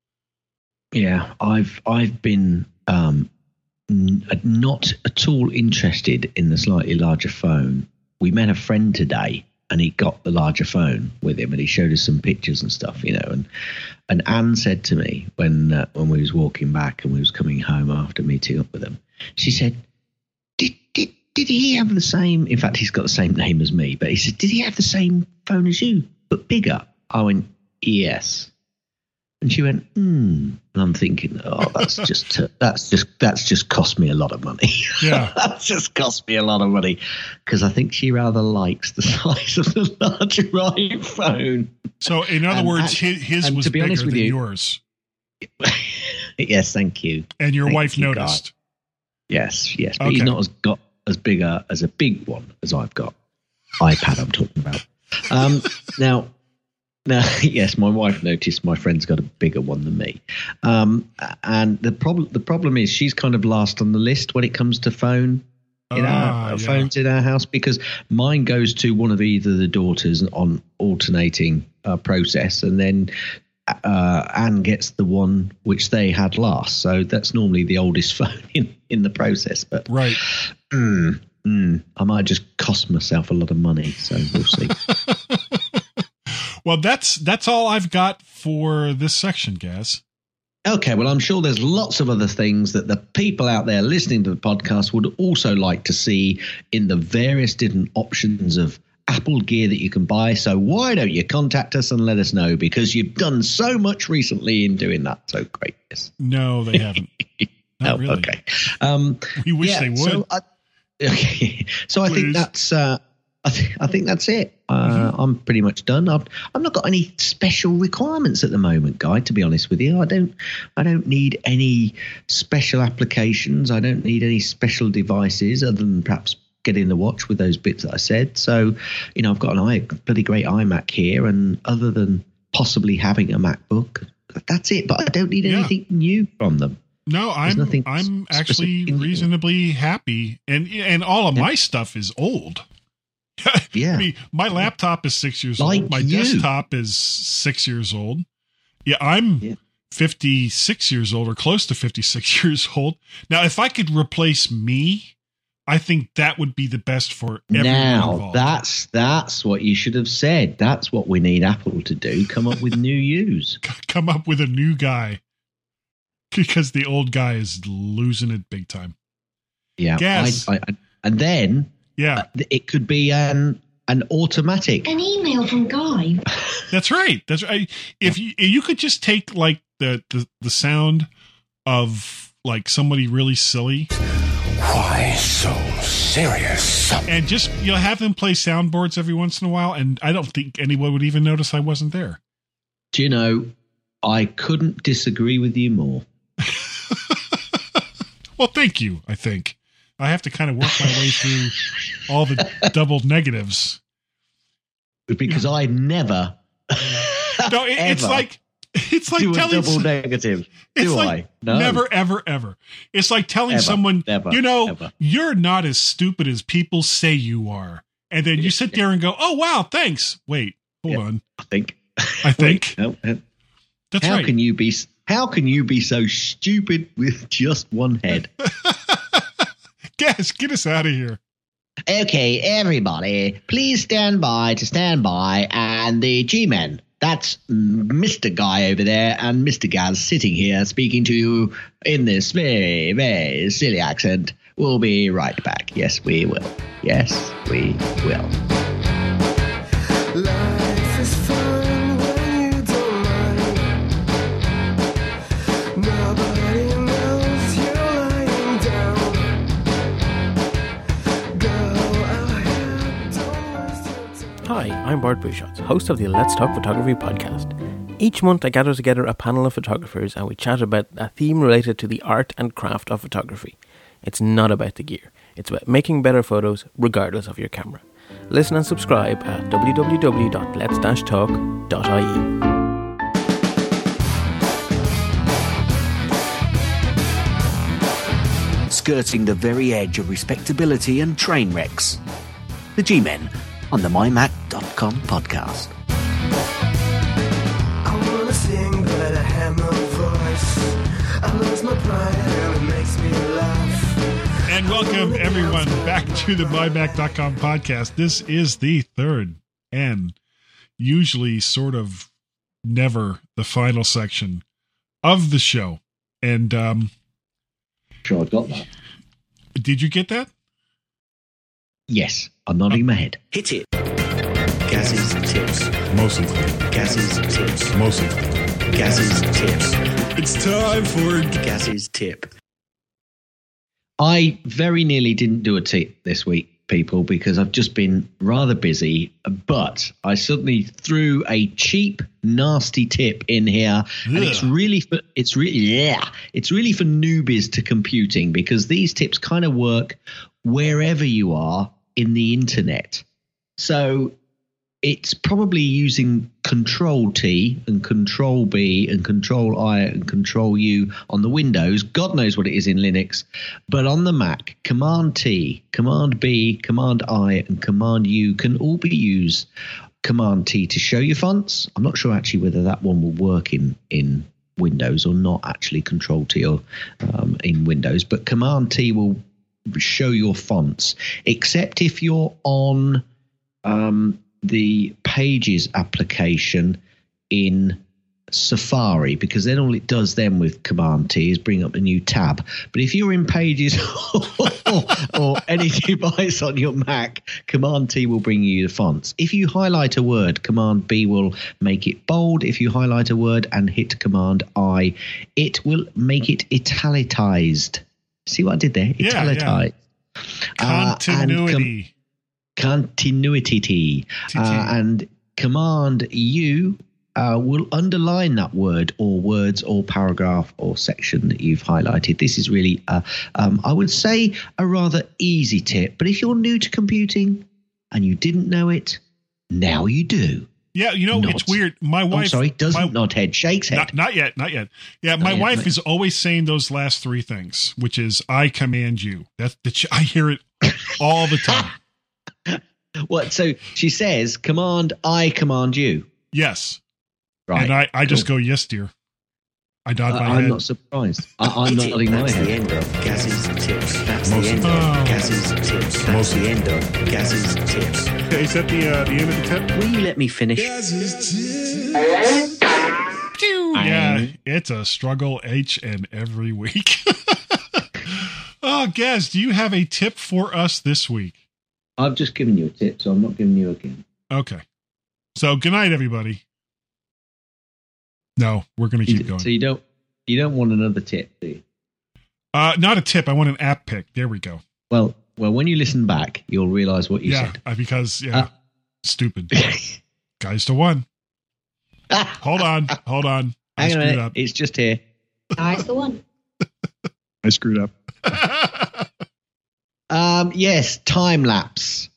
S4: Yeah, I've I've been um, not at all interested in the slightly larger phone. We met a friend today, and he got the larger phone with him, and he showed us some pictures and stuff, you know. And and Anne said to me when uh, when we was walking back and we was coming home after meeting up with him, she said, "Did did did he have the same? In fact, he's got the same name as me, but he said, did he have the same phone as you, but bigger?" I went, "Yes." And she went, hmm. And I'm thinking, oh, that's just that's just that's just cost me a lot of money.
S2: Yeah.
S4: that's just cost me a lot of money because I think she rather likes the size of the larger iPhone.
S2: So, in other
S4: And
S2: words, his, his was bigger
S4: honest
S2: than
S4: you-
S2: yours,
S4: yes, thank you.
S2: and your
S4: Thank
S2: wife
S4: you,
S2: noticed.
S4: Yes, yes, but he's not as got as big a, as a big one as I've got. iPad, I'm talking about. Um, now, now, yes, my wife noticed my friend's got a bigger one than me, um, and the problem the problem is she's kind of last on the list when it comes to phone. In
S2: Ah,
S4: our
S2: yeah.
S4: phones in our house because mine goes to one of either the daughters on alternating uh, process, and then uh, Anne gets the one which they had last. So that's normally the oldest phone in, in the process. But
S2: Right.
S4: mm, mm, I might just cost myself a lot of money. So we'll see.
S2: Well, that's that's all I've got for this section, Gaz.
S4: okay, well, I'm sure there's lots of other things that the people out there listening to the podcast would also like to see in the various different options of Apple gear that you can buy. So why don't you contact us and let us know because you've done so much recently in doing that. So great. Yes.
S2: No, they haven't. Not
S4: Oh,
S2: really.
S4: Okay. Um,
S2: We wish
S4: yeah,
S2: they would.
S4: So I, okay. So I think that's. Uh, I, th- I think that's it. Uh,
S2: Mm-hmm.
S4: I'm pretty much done. I've I've not got any special requirements at the moment, guy. To be honest with you, I don't I don't need any special applications. I don't need any special devices other than perhaps getting the watch with those bits that I said. So, you know, I've got an i bloody great iMac here, and other than possibly having a MacBook, that's it. But I don't need
S2: Yeah.
S4: anything new from them.
S2: No, I'm I'm actually
S4: specific in here.
S2: reasonably happy, and and all of my stuff is old.
S4: Yeah.
S2: I mean, my laptop is six years
S4: Like
S2: old. My
S4: you.
S2: desktop is six years old. Yeah, I'm
S4: Yeah.
S2: 56 years old or close to 56 years old. Now, if I could replace me I think that would be the best for everyone
S4: now
S2: involved.
S4: that's that's what you should have said. That's what we need Apple to do. Come up with new use.
S2: Come up with a new guy because the old guy is losing it big time.
S4: Yeah. I, and then
S2: Yeah,
S4: uh, it could be an an automatic.
S12: An email from Guy.
S2: that's right. That's right. If you you could just take like the the, the sound of like somebody really silly
S5: Why so serious?
S2: and just you know have them play soundboards every once in a while, and I don't think anyone would even notice I wasn't there.
S4: Do you know? I couldn't disagree with you more.
S2: Well, thank you. I think I have to kind of work my way through all the double negatives.
S4: because I never.
S2: No, it, it's like it's like
S4: do
S2: telling
S4: double negative.
S2: it's
S4: do
S2: like
S4: I? No.
S2: never, ever, ever. It's like telling
S4: Ever,
S2: someone,
S4: never,
S2: you know,
S4: ever.
S2: you're not as stupid as people say you are, and then you sit there and go, "Oh wow, thanks." Wait, hold
S4: Yeah.
S2: on.
S4: I think.
S2: I think
S4: No, uh,
S2: that's
S4: how
S2: right.
S4: can you be? How can you be so stupid with just one head?
S2: Guess, get us out of here.
S4: Okay, everybody, please stand by to stand by, and the G-men. That's Mr. Guy over there and Mr. Gaz sitting here speaking to you in this very, very silly accent. We'll be right back. Yes, we will. Yes, we will.
S13: Bart Busschots, host of the Let's Talk Photography podcast. Each month, I gather together a panel of photographers and we chat about a theme related to the art and craft of photography. It's not about the gear, it's about making better photos regardless of your camera. Listen and subscribe at www.lets-talk.ie.
S14: skirting the very edge of respectability and train wrecks. The G Men on the MyMac.com podcast.
S15: I wanna sing, but I have no voice. I lose my pride and it makes me laugh.
S2: And welcome everyone back to the mymac.com podcast. This is the third and usually sort of never the final section of the show. And um
S4: Sure, I got that.
S2: did you get that?
S4: Yes, I'm nodding oh. my head.
S14: Hit it. Gaz's tips.
S2: Mostly.
S14: Gaz's tips.
S2: Mostly.
S14: Gaz's tips.
S2: It's time for
S14: Gaz's tip.
S4: I very nearly didn't do a tip this week, people, because I've just been rather busy. But I suddenly threw a cheap, nasty tip in here, and it's really for it's really yeah, it's really for newbies to computing because these tips kind of work wherever you are in the internet. So it's probably using Control T and Control B and Control I and Control U on the Windows. God knows what it is in Linux. But on the Mac, Command T, Command B, Command I, and Command U can all be used. Command T to show your fonts. I'm not sure actually whether that one will work in in Windows or not. Actually, Control T or um, in Windows, but Command T will show your fonts, except if you're on um, the Pages application in Safari, because then all it does then with Command T is bring up a new tab. But if you're in Pages or, or any device on your Mac, Command T will bring you the fonts. If you highlight a word, Command B will make it bold. If you highlight a word and hit Command I, it will make it italicized. See what I did there?
S2: Yeah, yeah.
S4: Italicized. Uh, and com-
S2: continuity.
S4: continuity T. Uh, and Command U uh, will underline that word or words or paragraph or section that you've highlighted. This is really, uh, um, I would say, a rather easy tip. But if you're new to computing and you didn't know it, now you do.
S2: Yeah, you know,
S4: Not.
S2: it's weird. My
S4: I'm
S2: wife
S4: sorry, doesn't
S2: my-
S4: nod head, shakes head.
S2: Not, not yet, not yet. Yeah, my
S4: yet,
S2: wife
S4: not-
S2: is always saying those last three things, which is "I command you." That's the ch- I hear it all the time.
S4: What? So she says, "Command I, command you."
S2: Yes,
S4: Right.
S2: and I I just go, "Yes, dear." I nod
S4: I,
S2: my
S4: I'm not surprised. I, I'm not nodding my
S14: That's the end of Gaz's tips. That's
S2: Most
S14: the end
S2: them.
S14: of Gaz's tips. That's the end of Gaz's tips.
S10: Is that the uh, the end of the tip?
S14: Will you let me finish?
S2: Yeah, it's a struggle each and every week. oh, Gaz, do you have a tip for us this week?
S4: I've just given you a tip, so I'm not giving you again.
S2: Okay. So, good night, everybody. No, we're going to keep going.
S4: So you don't you don't want another tip, do you?
S2: Uh, not a tip. I want an app pick. There we go.
S4: Well, well, when you listen back, you'll realise what you
S2: yeah,
S4: said.
S2: uh, because yeah,
S4: Uh,
S2: stupid. Guys to one. Hold on, hold on. I
S4: Hang on a
S2: screwed
S4: minute.
S2: up.
S4: It's just here.
S12: Nice the one.
S2: I screwed up.
S4: Um, yes, time lapse.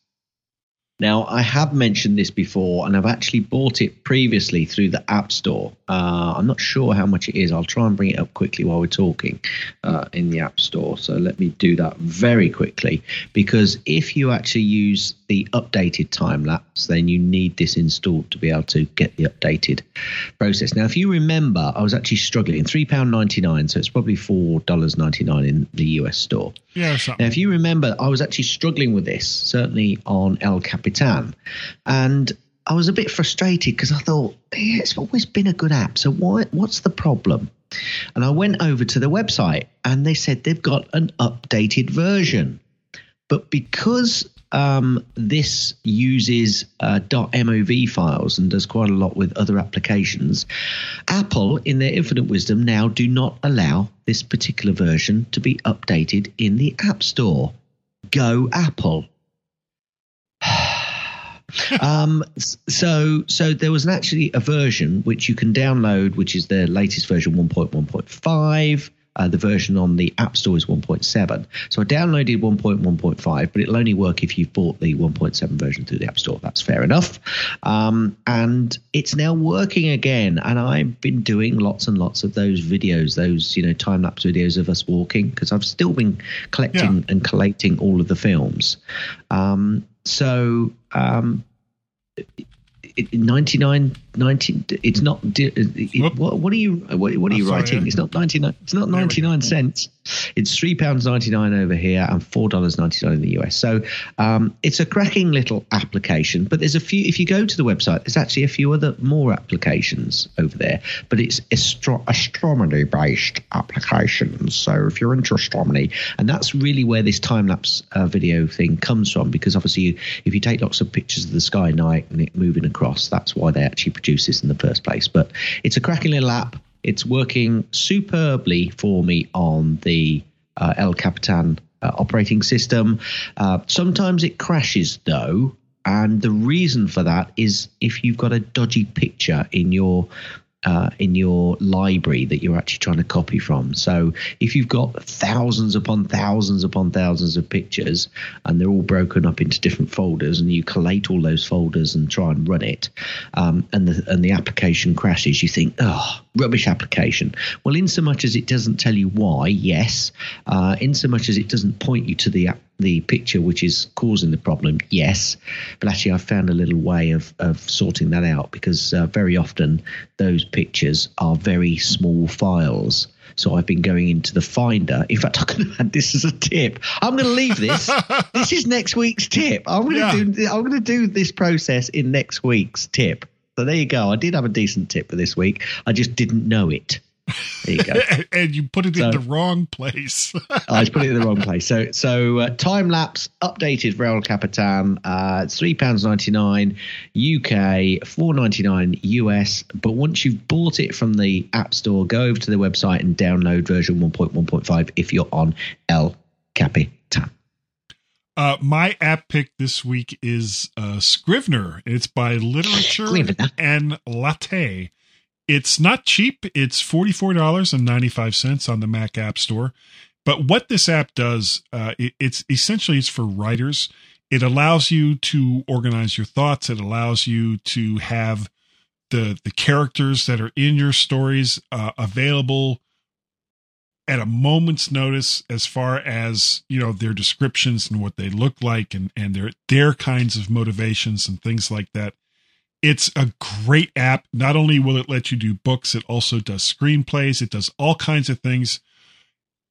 S4: Now, I have mentioned this before, and I've actually bought it previously through the App Store. Uh, I'm not sure how much it is. I'll try and bring it up quickly while we're talking uh, in the App Store. So let me do that very quickly because if you actually use the updated time lapse, then you need this installed to be able to get the updated process. Now, if you remember, I was actually struggling. £3.99, so it's probably $4.99 in the US store.
S2: Yeah.
S4: Now, if you remember, I was actually struggling with this, certainly on El Capitan. And I was a bit frustrated because I thought, yeah, it's always been a good app. So why, what's the problem? And I went over to the website and they said they've got an updated version. But because um, this uses uh, .mov files and does quite a lot with other applications, Apple, in their infinite wisdom, now do not allow this particular version to be updated in the App Store. Go Apple. Um, so so there was actually a version which you can download, which is the latest version 1.1.5. Uh, the version on the App Store is 1.7. So I downloaded 1.1.5, but it'll only work if you've bought the 1.7 version through the App Store. That's fair enough. Um, and it's now working again. And I've been doing lots and lots of those videos, those you know time lapse videos of us walking, because I've still been collecting and collating all of the films. Um, so um, it, 99 19 it's not it, what, what are you what, what are you
S2: sorry,
S4: writing?
S2: Yeah.
S4: it's not 99 it's not 99 cents it's three pounds 99 over here and four dollars 99 in the us so um, it's a cracking little application but there's a few if you go to the website there's actually a few other more applications over there but it's astro- astronomy based applications. So if you're into astronomy and that's really where this time lapse uh, video thing comes from because obviously you, if you take lots of pictures of the sky night and it moving across that's why they actually produce this in the first place. But it's a cracking little app it's working superbly for me on the uh, El Capitan uh, operating system. Uh, sometimes it crashes though, and the reason for that is if you've got a dodgy picture in your uh, in your library that you're actually trying to copy from. So if you've got thousands upon thousands upon thousands of pictures and they're all broken up into different folders and you collate all those folders and try and run it um, and the and the application crashes, you think, oh, rubbish application. Well, in so much as it doesn't tell you why, yes. Uh, in so much as it doesn't point you to the app the picture which is causing the problem, yes. But actually, I've found a little way of, of sorting that out because uh, very often those pictures are very small files. So I've been going into the Finder. In fact, I could have had this as a tip. I'm going to leave this. this is next week's tip. I'm going to
S2: Yeah.
S4: do. I'm going to do this process in next week's tip. So there you go. I did have a decent tip for this week. I just didn't know it. There you go.
S2: and, you put it in the wrong place.
S4: I just put it in the wrong place. So, so uh, time lapse updated El Capitan. Uh, three pounds ninety nine UK, four ninety nine US. But once you've bought it from the App Store, go over to the website and download version one point one point five if you're on El Capitan.
S2: Uh, my app pick this week is uh, Scrivener. It's by Literature and Latte. It's not cheap. It's forty four dollars and ninety five cents on the Mac App Store. But what this app does, uh, it, it's essentially it's for writers. It allows you to organize your thoughts. It allows you to have the the characters that are in your stories uh, available at a moment's notice as far as you know their descriptions and what they look like and and their their kinds of motivations and things like that It's a great app. Not only will it let you do books, it also does screenplays. It does all kinds of things.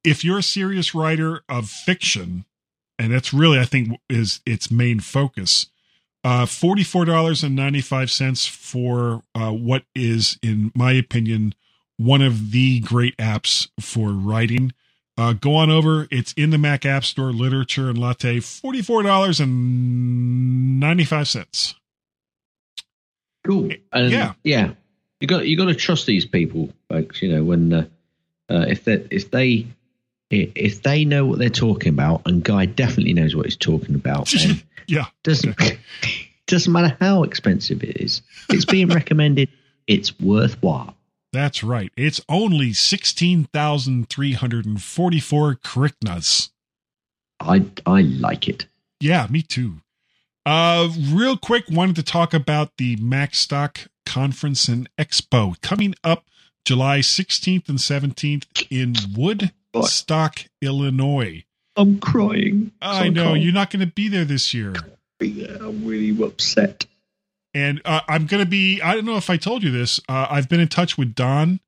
S2: If you're a serious writer of fiction, and that's really, I think, is its main focus, uh, $44.95 for uh, what is, in my opinion, one of the great apps for writing. Uh, go on over. It's in the Mac App Store, Literature and Latte, $44.95.
S4: Cool. And
S2: Yeah.
S4: yeah. You got you got to trust these people, folks. You know when uh, uh, if they if they if they know what they're talking about, and Guy definitely knows what he's talking about,
S2: Yeah.
S4: doesn't doesn't matter how expensive it is. It's being recommended. It's worthwhile.
S2: That's right. It's only 16,344 kriknas.
S4: I I like it.
S2: Yeah, me too. Uh, real quick, wanted to talk about the MacStock Conference and Expo coming up July 16th and 17th in Woodstock, Illinois.
S4: I'm crying.
S2: I
S4: So
S2: know you're not going to be there this year.
S4: I'm really upset.
S2: And uh, I'm going to be, I don't know if I told you this. Uh, I've been in touch with Don.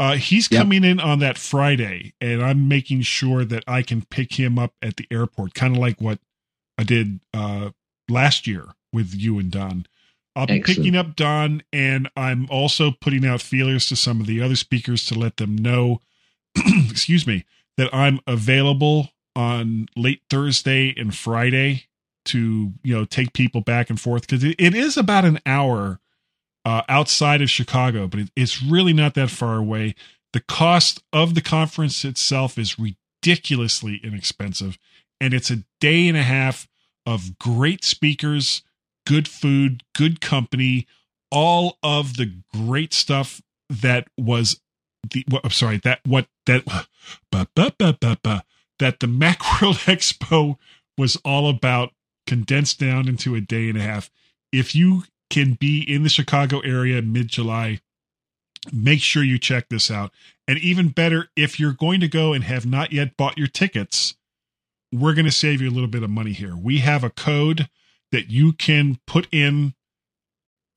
S2: Uh, he's
S4: Yep.
S2: coming in on that Friday, and I'm making sure that I can pick him up at the airport, kind of like what I did uh, last year with you and Don. I'll be
S4: Excellent.
S2: picking up Don, and I'm also putting out feelers to some of the other speakers to let them know, excuse me, that I'm available on late Thursday and Friday to you know take people back and forth because it, it is about an hour uh, outside of Chicago, but it, it's really not that far away. The cost of the conference itself is ridiculously inexpensive, and it's a day and a half of great speakers, good food, good company, all of the great stuff that was the what, I'm sorry that what that ba, ba, ba, ba, ba, that the Macworld Expo was all about condensed down into a day and a half. If you can be in the Chicago area mid July, make sure you check this out. And even better, if you're going to go and have not yet bought your tickets, we're going to save you a little bit of money here. We have a code that you can put in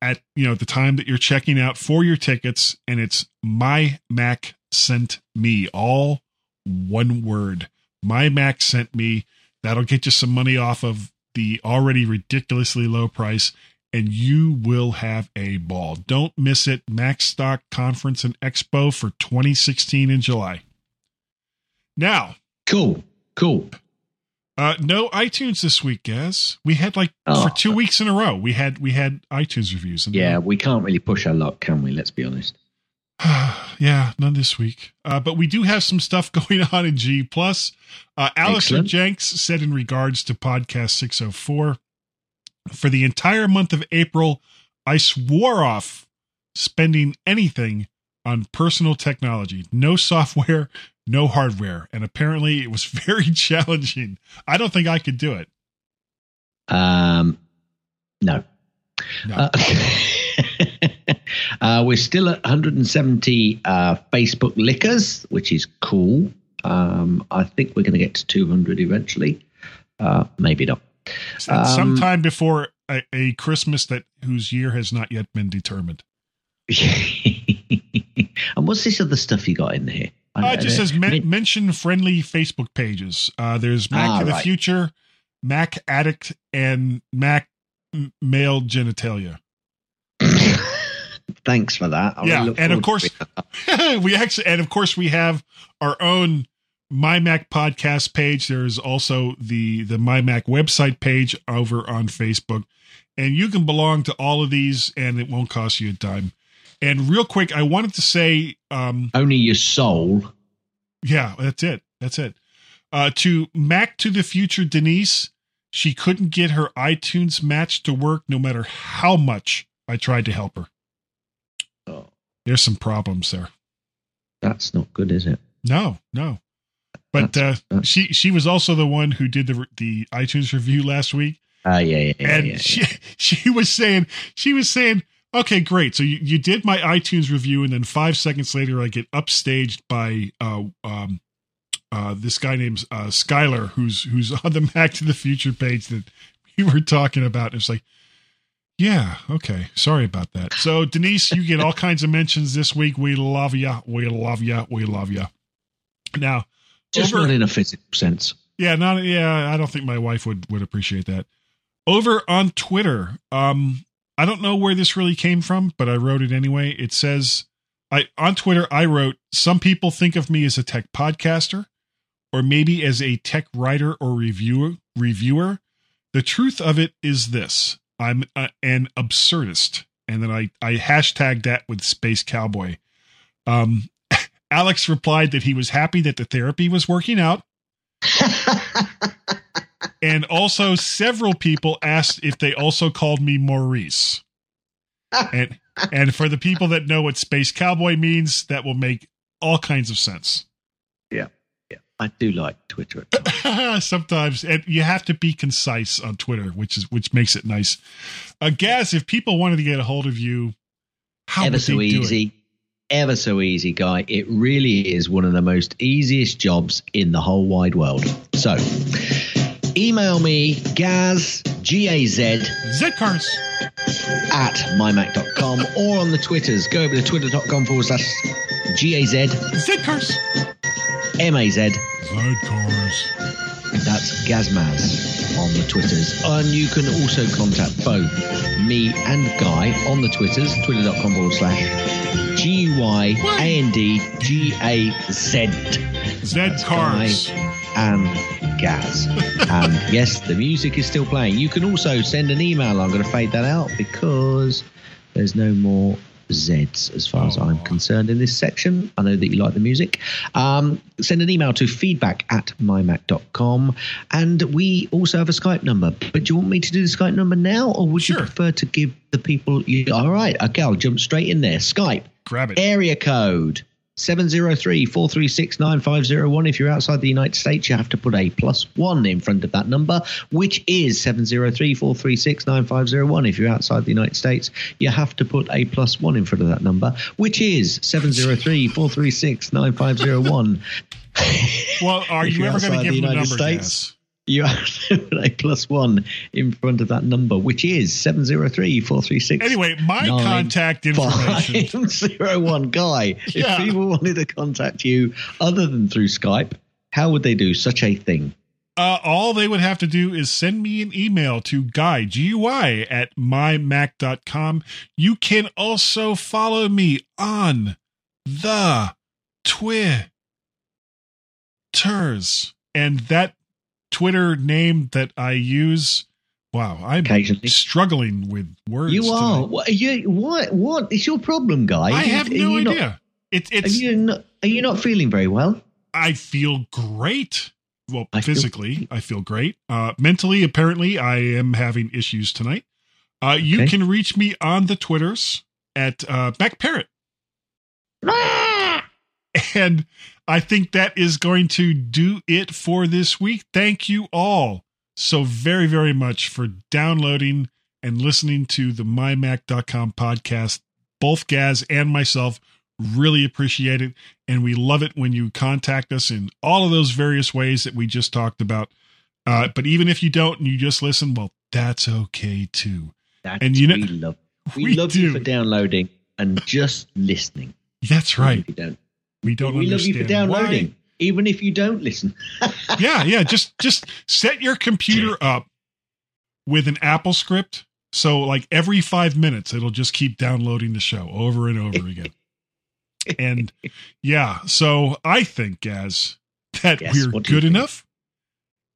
S2: at you know the time that you're checking out for your tickets and it's my mac sent me all one word my mac sent me that'll get you some money off of the already ridiculously low price and you will have a ball don't miss it mac stock conference and expo for 2016 in july now
S4: Cool. Cool.
S2: uh no itunes this week guys we had like
S4: Oh.
S2: for two weeks in a row we had we had itunes reviews and
S4: Yeah, we can't really push our luck, can we? Let's be honest.
S2: yeah, none this week. Uh, but we do have some stuff going on in G plus. Uh, Alistair Jenks said in regards to podcast 604, for the entire month of April, I swore off spending anything on personal technology. No software, no hardware. And apparently it was very challenging. I don't think I could do it.
S4: Um, no.
S2: No.
S4: Uh, uh, we're still at 170 uh, Facebook lickers, which is cool. Um, I think we're going to get to 200 eventually. Uh, maybe not. Um,
S2: Sometime before a, a Christmas that whose year has not yet been determined.
S4: and what's this other stuff you got in here?
S2: Uh, it just says men- mention friendly Facebook pages. Uh, there's Mac
S4: Ah,
S2: of the
S4: right.
S2: Future, Mac Addict, and Mac M- Male Genitalia.
S4: Thanks for that. I
S2: yeah, and of course, we actually, and of course, we have our own My Mac podcast page. There is also the the My Mac website page over on Facebook, and you can belong to all of these, and it won't cost you a dime. And real quick, I wanted to say, um,
S4: only your soul.
S2: Yeah, that's it. That's it. Uh, to Mac to the Future Denise, she couldn't get her iTunes match to work no matter how much I tried to help her.
S4: Oh.
S2: There's some problems there.
S4: That's not good, is it?
S2: No, no. But uh, she she was also the one who did the the iTunes review last week,
S4: Uh, yeah, yeah, yeah.
S2: and
S4: yeah,
S2: she she was saying she was saying, okay, great. So you, you did my iTunes review, and then five seconds later, I get upstaged by uh um uh this guy named uh Skylar, who's who's on the Mac to the Future page that we were talking about. And it's like, Yeah. Okay. Sorry about that. So Denise, you get all kinds of mentions this week. We love ya. We love ya. We love ya. Now,
S4: Just
S2: over-
S4: not in a physical sense.
S2: yeah, not yeah. I don't think my wife would would appreciate that. Over on Twitter, um, I don't know where this really came from, but I wrote it anyway. It says, I on Twitter I wrote, some people think of me as a tech podcaster, or maybe as a tech writer or reviewer. Reviewer. The truth of it is this: I'm a, an absurdist, and then I I hashtagged that with Space Cowboy. Um, Alex replied that he was happy that the therapy was working out. and also, several people asked if they also called me Maurice. And and for the people that know what Space Cowboy means, that will make all kinds of sense.
S4: I do like Twitter.
S2: Sometimes, and you have to be concise on Twitter, which is which makes it nice. Uh, Gaz, if people wanted to get a hold of you, how
S4: Ever so
S2: they do it?
S4: easy. Ever so easy, guy. It really is one of the most easiest jobs in the whole wide world. So, email me, Gaz, G A Z,
S2: Zcars
S4: at mymac.com or on the Twitters. Go over to twitter.com forward slash G A Z,
S2: Zcars.
S4: M A Z.
S2: Zcars.
S4: That's Gazmaz on the Twitters. And you can also contact both me and Guy on the Twitters, twitter.com forward slash G U Y A N D G A Z.
S2: Zcars.
S4: And Gaz. and yes, the music is still playing. You can also send an email. I'm going to fade that out because there's no more Zs as far as I'm concerned in this section. I know that you like the music. Um, send an email to feedback at mymac.com. And we also have a Skype number. But do you want me to do the Skype number now or would you prefer to give the people. You, all right. Okay, I'll jump straight in there. Skype.
S2: Grab it.
S4: Area code 703 436 9501. If you're outside the United States, you have to put a plus one in front of that number, which is 703 436 9501. If you're outside the United States, you have to put a plus one in front of that number, which is 703 436 9501.
S2: Well, are you ever going to give
S4: the
S2: the
S4: United
S2: number,
S4: States, You have a plus one in front of that number, which is 703 436
S2: Anyway, my contact information.
S4: Zero one guy.
S2: Yeah.
S4: If people wanted to contact you other than through Skype, how would they do such a thing?
S2: Uh, all they would have to do is send me an email to guy, G-U-I, at mymac.com. You can also follow me on the Twitters. And that Twitter name that I use, wow, I'm struggling with words.
S4: you are. What, are you, what? What is your problem, guy?
S2: I have
S4: Are
S2: no
S4: you not-
S2: idea. It,
S4: are you not? Are you not feeling very well?
S2: I feel great. Well,
S4: I feel-
S2: physically, I feel great. Uh, mentally, apparently, I am having issues tonight. Uh, you can reach me on the Twitters at uh, Mac Parrot. and I think that is going to do it for this week. Thank you all so very, very much for downloading and listening to the mymac.com podcast. Both Gaz and myself really appreciate it. And we love it when you contact us in all of those various ways that we just talked about. Uh, but even if you don't and you just listen, well, that's okay too.
S4: That's
S2: and you know,
S4: we love. We,
S2: we
S4: love you for downloading and just listening.
S2: that's right.
S4: We don't.
S2: We don't
S4: we love you for
S2: understand why.
S4: downloading, even if you don't listen.
S2: yeah, yeah. Just just set your computer up with an Apple script. So like every five minutes it'll just keep downloading the show over and over again. and yeah, so I think as that
S4: Yes,
S2: we're
S4: what do you
S2: good enough,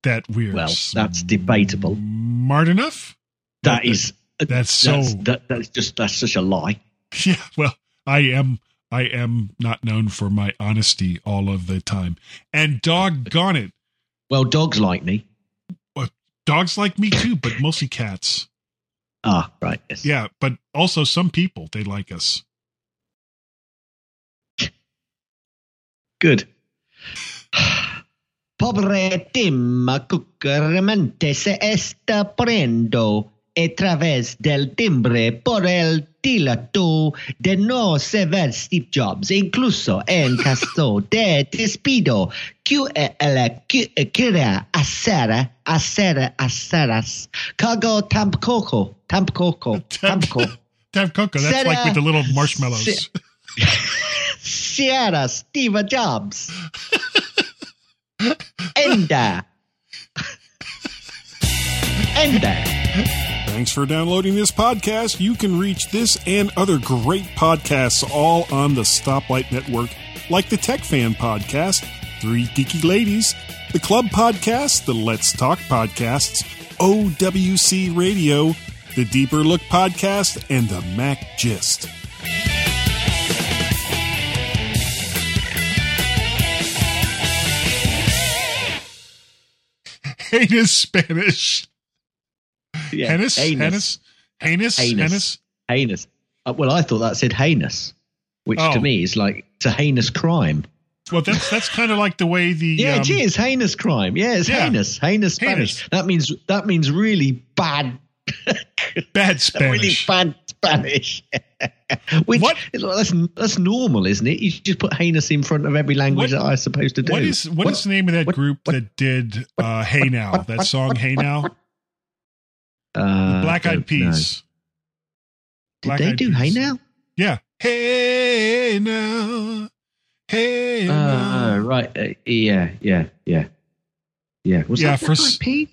S2: that we're
S4: Well, that's debatable.
S2: smart enough.
S4: That is
S2: that's so
S4: that's, that, that's just that's such a lie.
S2: Yeah, well, I am I am not known for my honesty all of the time. And doggone it.
S4: Well, dogs like me.
S2: Dogs like me too, but mostly cats.
S4: Ah, right. Yes.
S2: Yeah, but also some people they like us.
S4: Good. Pobre Tim cucuramente se está poniendo a través del timbre por el dilato de no se ver Steve Jobs, incluso en caso de despido, que el eh, eh, eh, quiera hacer, hacer, haceras, cago tampoco, tampoco, tampoco.
S2: Tampoco, that's
S4: Sarah-
S2: like with the little marshmallows.
S4: Sierra Steve Jobs. Enda. Enda.
S10: Thanks for downloading this podcast. You can reach this and other great podcasts all on the Stoplight Network, like the Tech Fan Podcast, Three Geeky Ladies, the Club Podcast, the Let's Talk Podcasts, OWC Radio, the Deeper Look Podcast, and the Mac Gist.
S2: hate is Spanish.
S4: Yeah,
S2: Heinous? Heinous? Heinous?
S4: Heinous.
S2: Heinous?
S4: Heinous. Uh, well, I thought that said heinous, which
S2: Oh.
S4: to me is like it's a heinous crime.
S2: Well, that's that's kind of like the way the
S4: Yeah,
S2: um,
S4: it is heinous crime. Yeah, it's
S2: Yeah.
S4: heinous. Heinous Spanish. That means that means really bad,
S2: bad Spanish, really
S4: bad Spanish. Which that's that's normal, isn't it? You just put heinous in front of every language
S2: What-
S4: that I'm supposed to do.
S2: What is what is the name of that group that did uh, "Hey Now"? that song "Hey Now."
S4: Uh,
S2: Black Eyed Peas.
S4: Did
S2: Black
S4: they
S2: Eyed
S4: do Hey Now?
S2: Yeah. Hey now, hey
S4: Uh,
S2: now.
S4: right. Uh, yeah, yeah, yeah, yeah. Was
S2: yeah,
S4: that
S2: for
S4: Black Eyed Peas?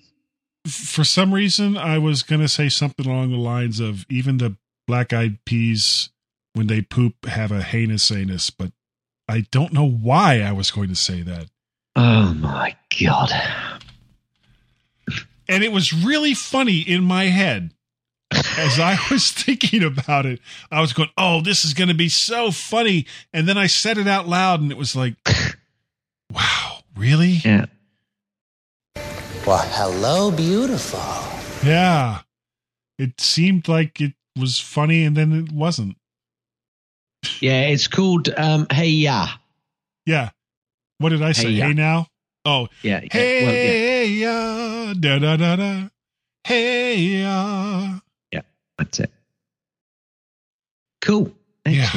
S2: for some reason, I was gonna say something along the lines of even the Black Eyed Peas when they poop have a heinous anus, but I don't know why I was going to say that.
S4: Oh my god!
S2: And it was really funny in my head as I was thinking about it. I was going, "Oh, this is going to be so funny," and then I said it out loud, and it was like, "Wow, really?"
S4: Yeah.
S6: Well, hello, beautiful.
S2: Yeah. It seemed like it was funny, and then it wasn't.
S4: Yeah, it's called um, Hey Ya.
S2: Yeah. What did I say?
S4: Hey,
S2: Hey, now. Oh,
S4: Yeah. yeah,
S2: hey,
S4: well, yeah,
S2: ya, da da da da. Hey, ya.
S4: yeah, that's it. Cool.
S2: Yeah.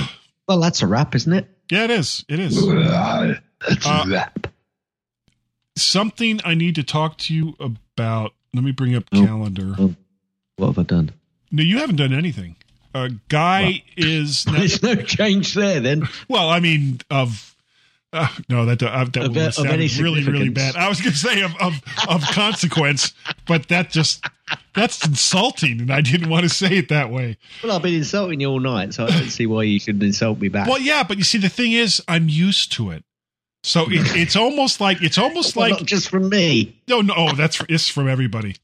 S4: Well, that's a wrap, isn't it?
S2: Yeah, it is. It is.
S4: That's
S2: Uh,
S4: a wrap.
S2: something I need to talk to you about. Let me bring up
S4: Oh.
S2: calendar.
S4: Oh. What have I done?
S2: No, you haven't done anything. A guy is now,
S4: There's no change there then.
S2: well. I mean, of uh, no, that uh, that
S4: Of-
S2: would sound really really bad. I was going to say of of of consequence, but that just that's insulting, and I didn't want to say it that way.
S4: Well, I've been insulting you all night, so I don't see why you shouldn't insult me back.
S2: Well, yeah, but you see, the thing is, I'm used to it. So it, it's almost like it's almost
S4: Well,
S2: like
S4: not just from me.
S2: No, no, oh, that's it's from everybody.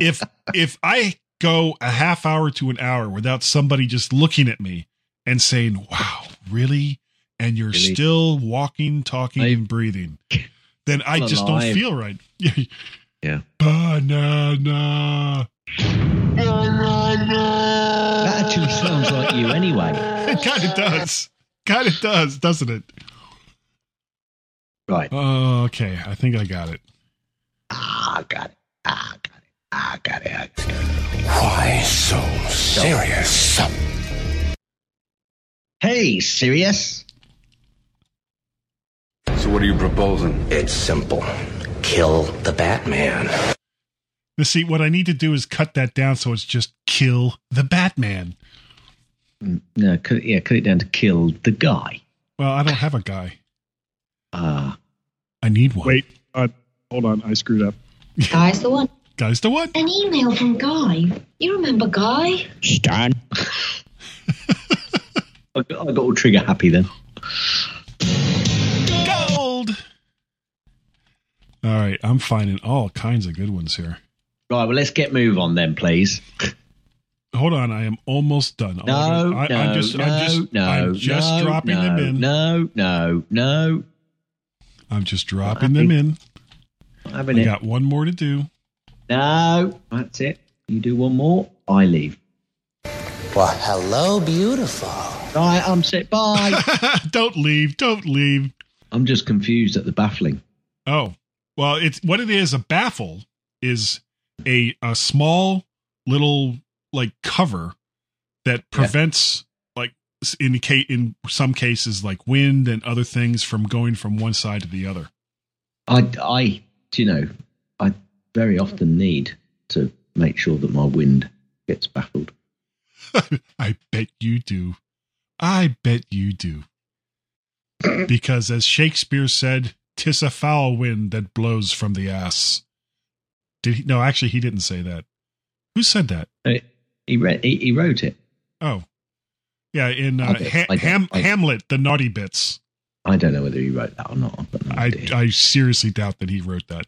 S2: If if I go a half hour to an hour without somebody just looking at me and saying, "Wow, really?" And you're
S4: Really?
S2: still walking, talking,
S4: I-
S2: and breathing, then I just
S4: alive.
S2: don't feel right.
S4: Yeah.
S2: Banana.
S4: That actually sounds like you anyway.
S2: It kind of does. Kind of does, doesn't it?
S4: Right.
S2: Oh, okay. I think I got it.
S4: Ah, got it. Ah, got it. Ah, got it. I got it.
S5: Why so serious?
S4: Hey, serious?
S5: So, what are you proposing? It's simple kill the Batman.
S2: You see, what I need to do is cut that down so it's just kill the Batman.
S4: No, cut it, yeah, cut it down to kill the guy.
S2: Well, I don't have a guy.
S4: Ah,
S2: I need one.
S12: Wait, uh, hold on. I screwed up.
S16: Guy's the one.
S2: Guy's the one.
S16: An email from Guy. You remember Guy?
S4: Stan. I got all trigger happy then.
S2: All right, I'm finding all kinds of good ones here.
S4: Right, well, let's get move on then, please.
S2: Hold on, I am almost done.
S4: No,
S2: I,
S4: no,
S2: I'm just,
S4: no,
S2: I'm just,
S4: no,
S2: I'm just
S4: no,
S2: dropping
S4: no,
S2: them in.
S4: No, no, no.
S2: I'm just dropping them in. I
S4: it.
S2: got one more to do.
S4: No, that's it. You do one more, I leave.
S6: Well, hello, beautiful.
S4: Right, I'm set. Bye.
S2: don't leave. Don't leave.
S4: I'm just confused at the baffling.
S2: Oh, well, it's what it is. A baffle is a a small little like cover that prevents like indicate in some cases like wind and other things from going from one side to the other.
S4: I, I, you know, I very often need to make sure that my wind gets baffled.
S2: I bet you do. I bet you do. Because as Shakespeare said, "Tis a foul wind that blows from the ass." Did he? No, actually, he didn't say that. Who said that?
S4: Uh, He read, he, he wrote it.
S2: Oh, yeah, in uh, ha- Ham-
S4: I-
S2: Hamlet, the naughty bits.
S4: I don't know whether he wrote that or not. No
S2: I. I seriously doubt that he wrote that.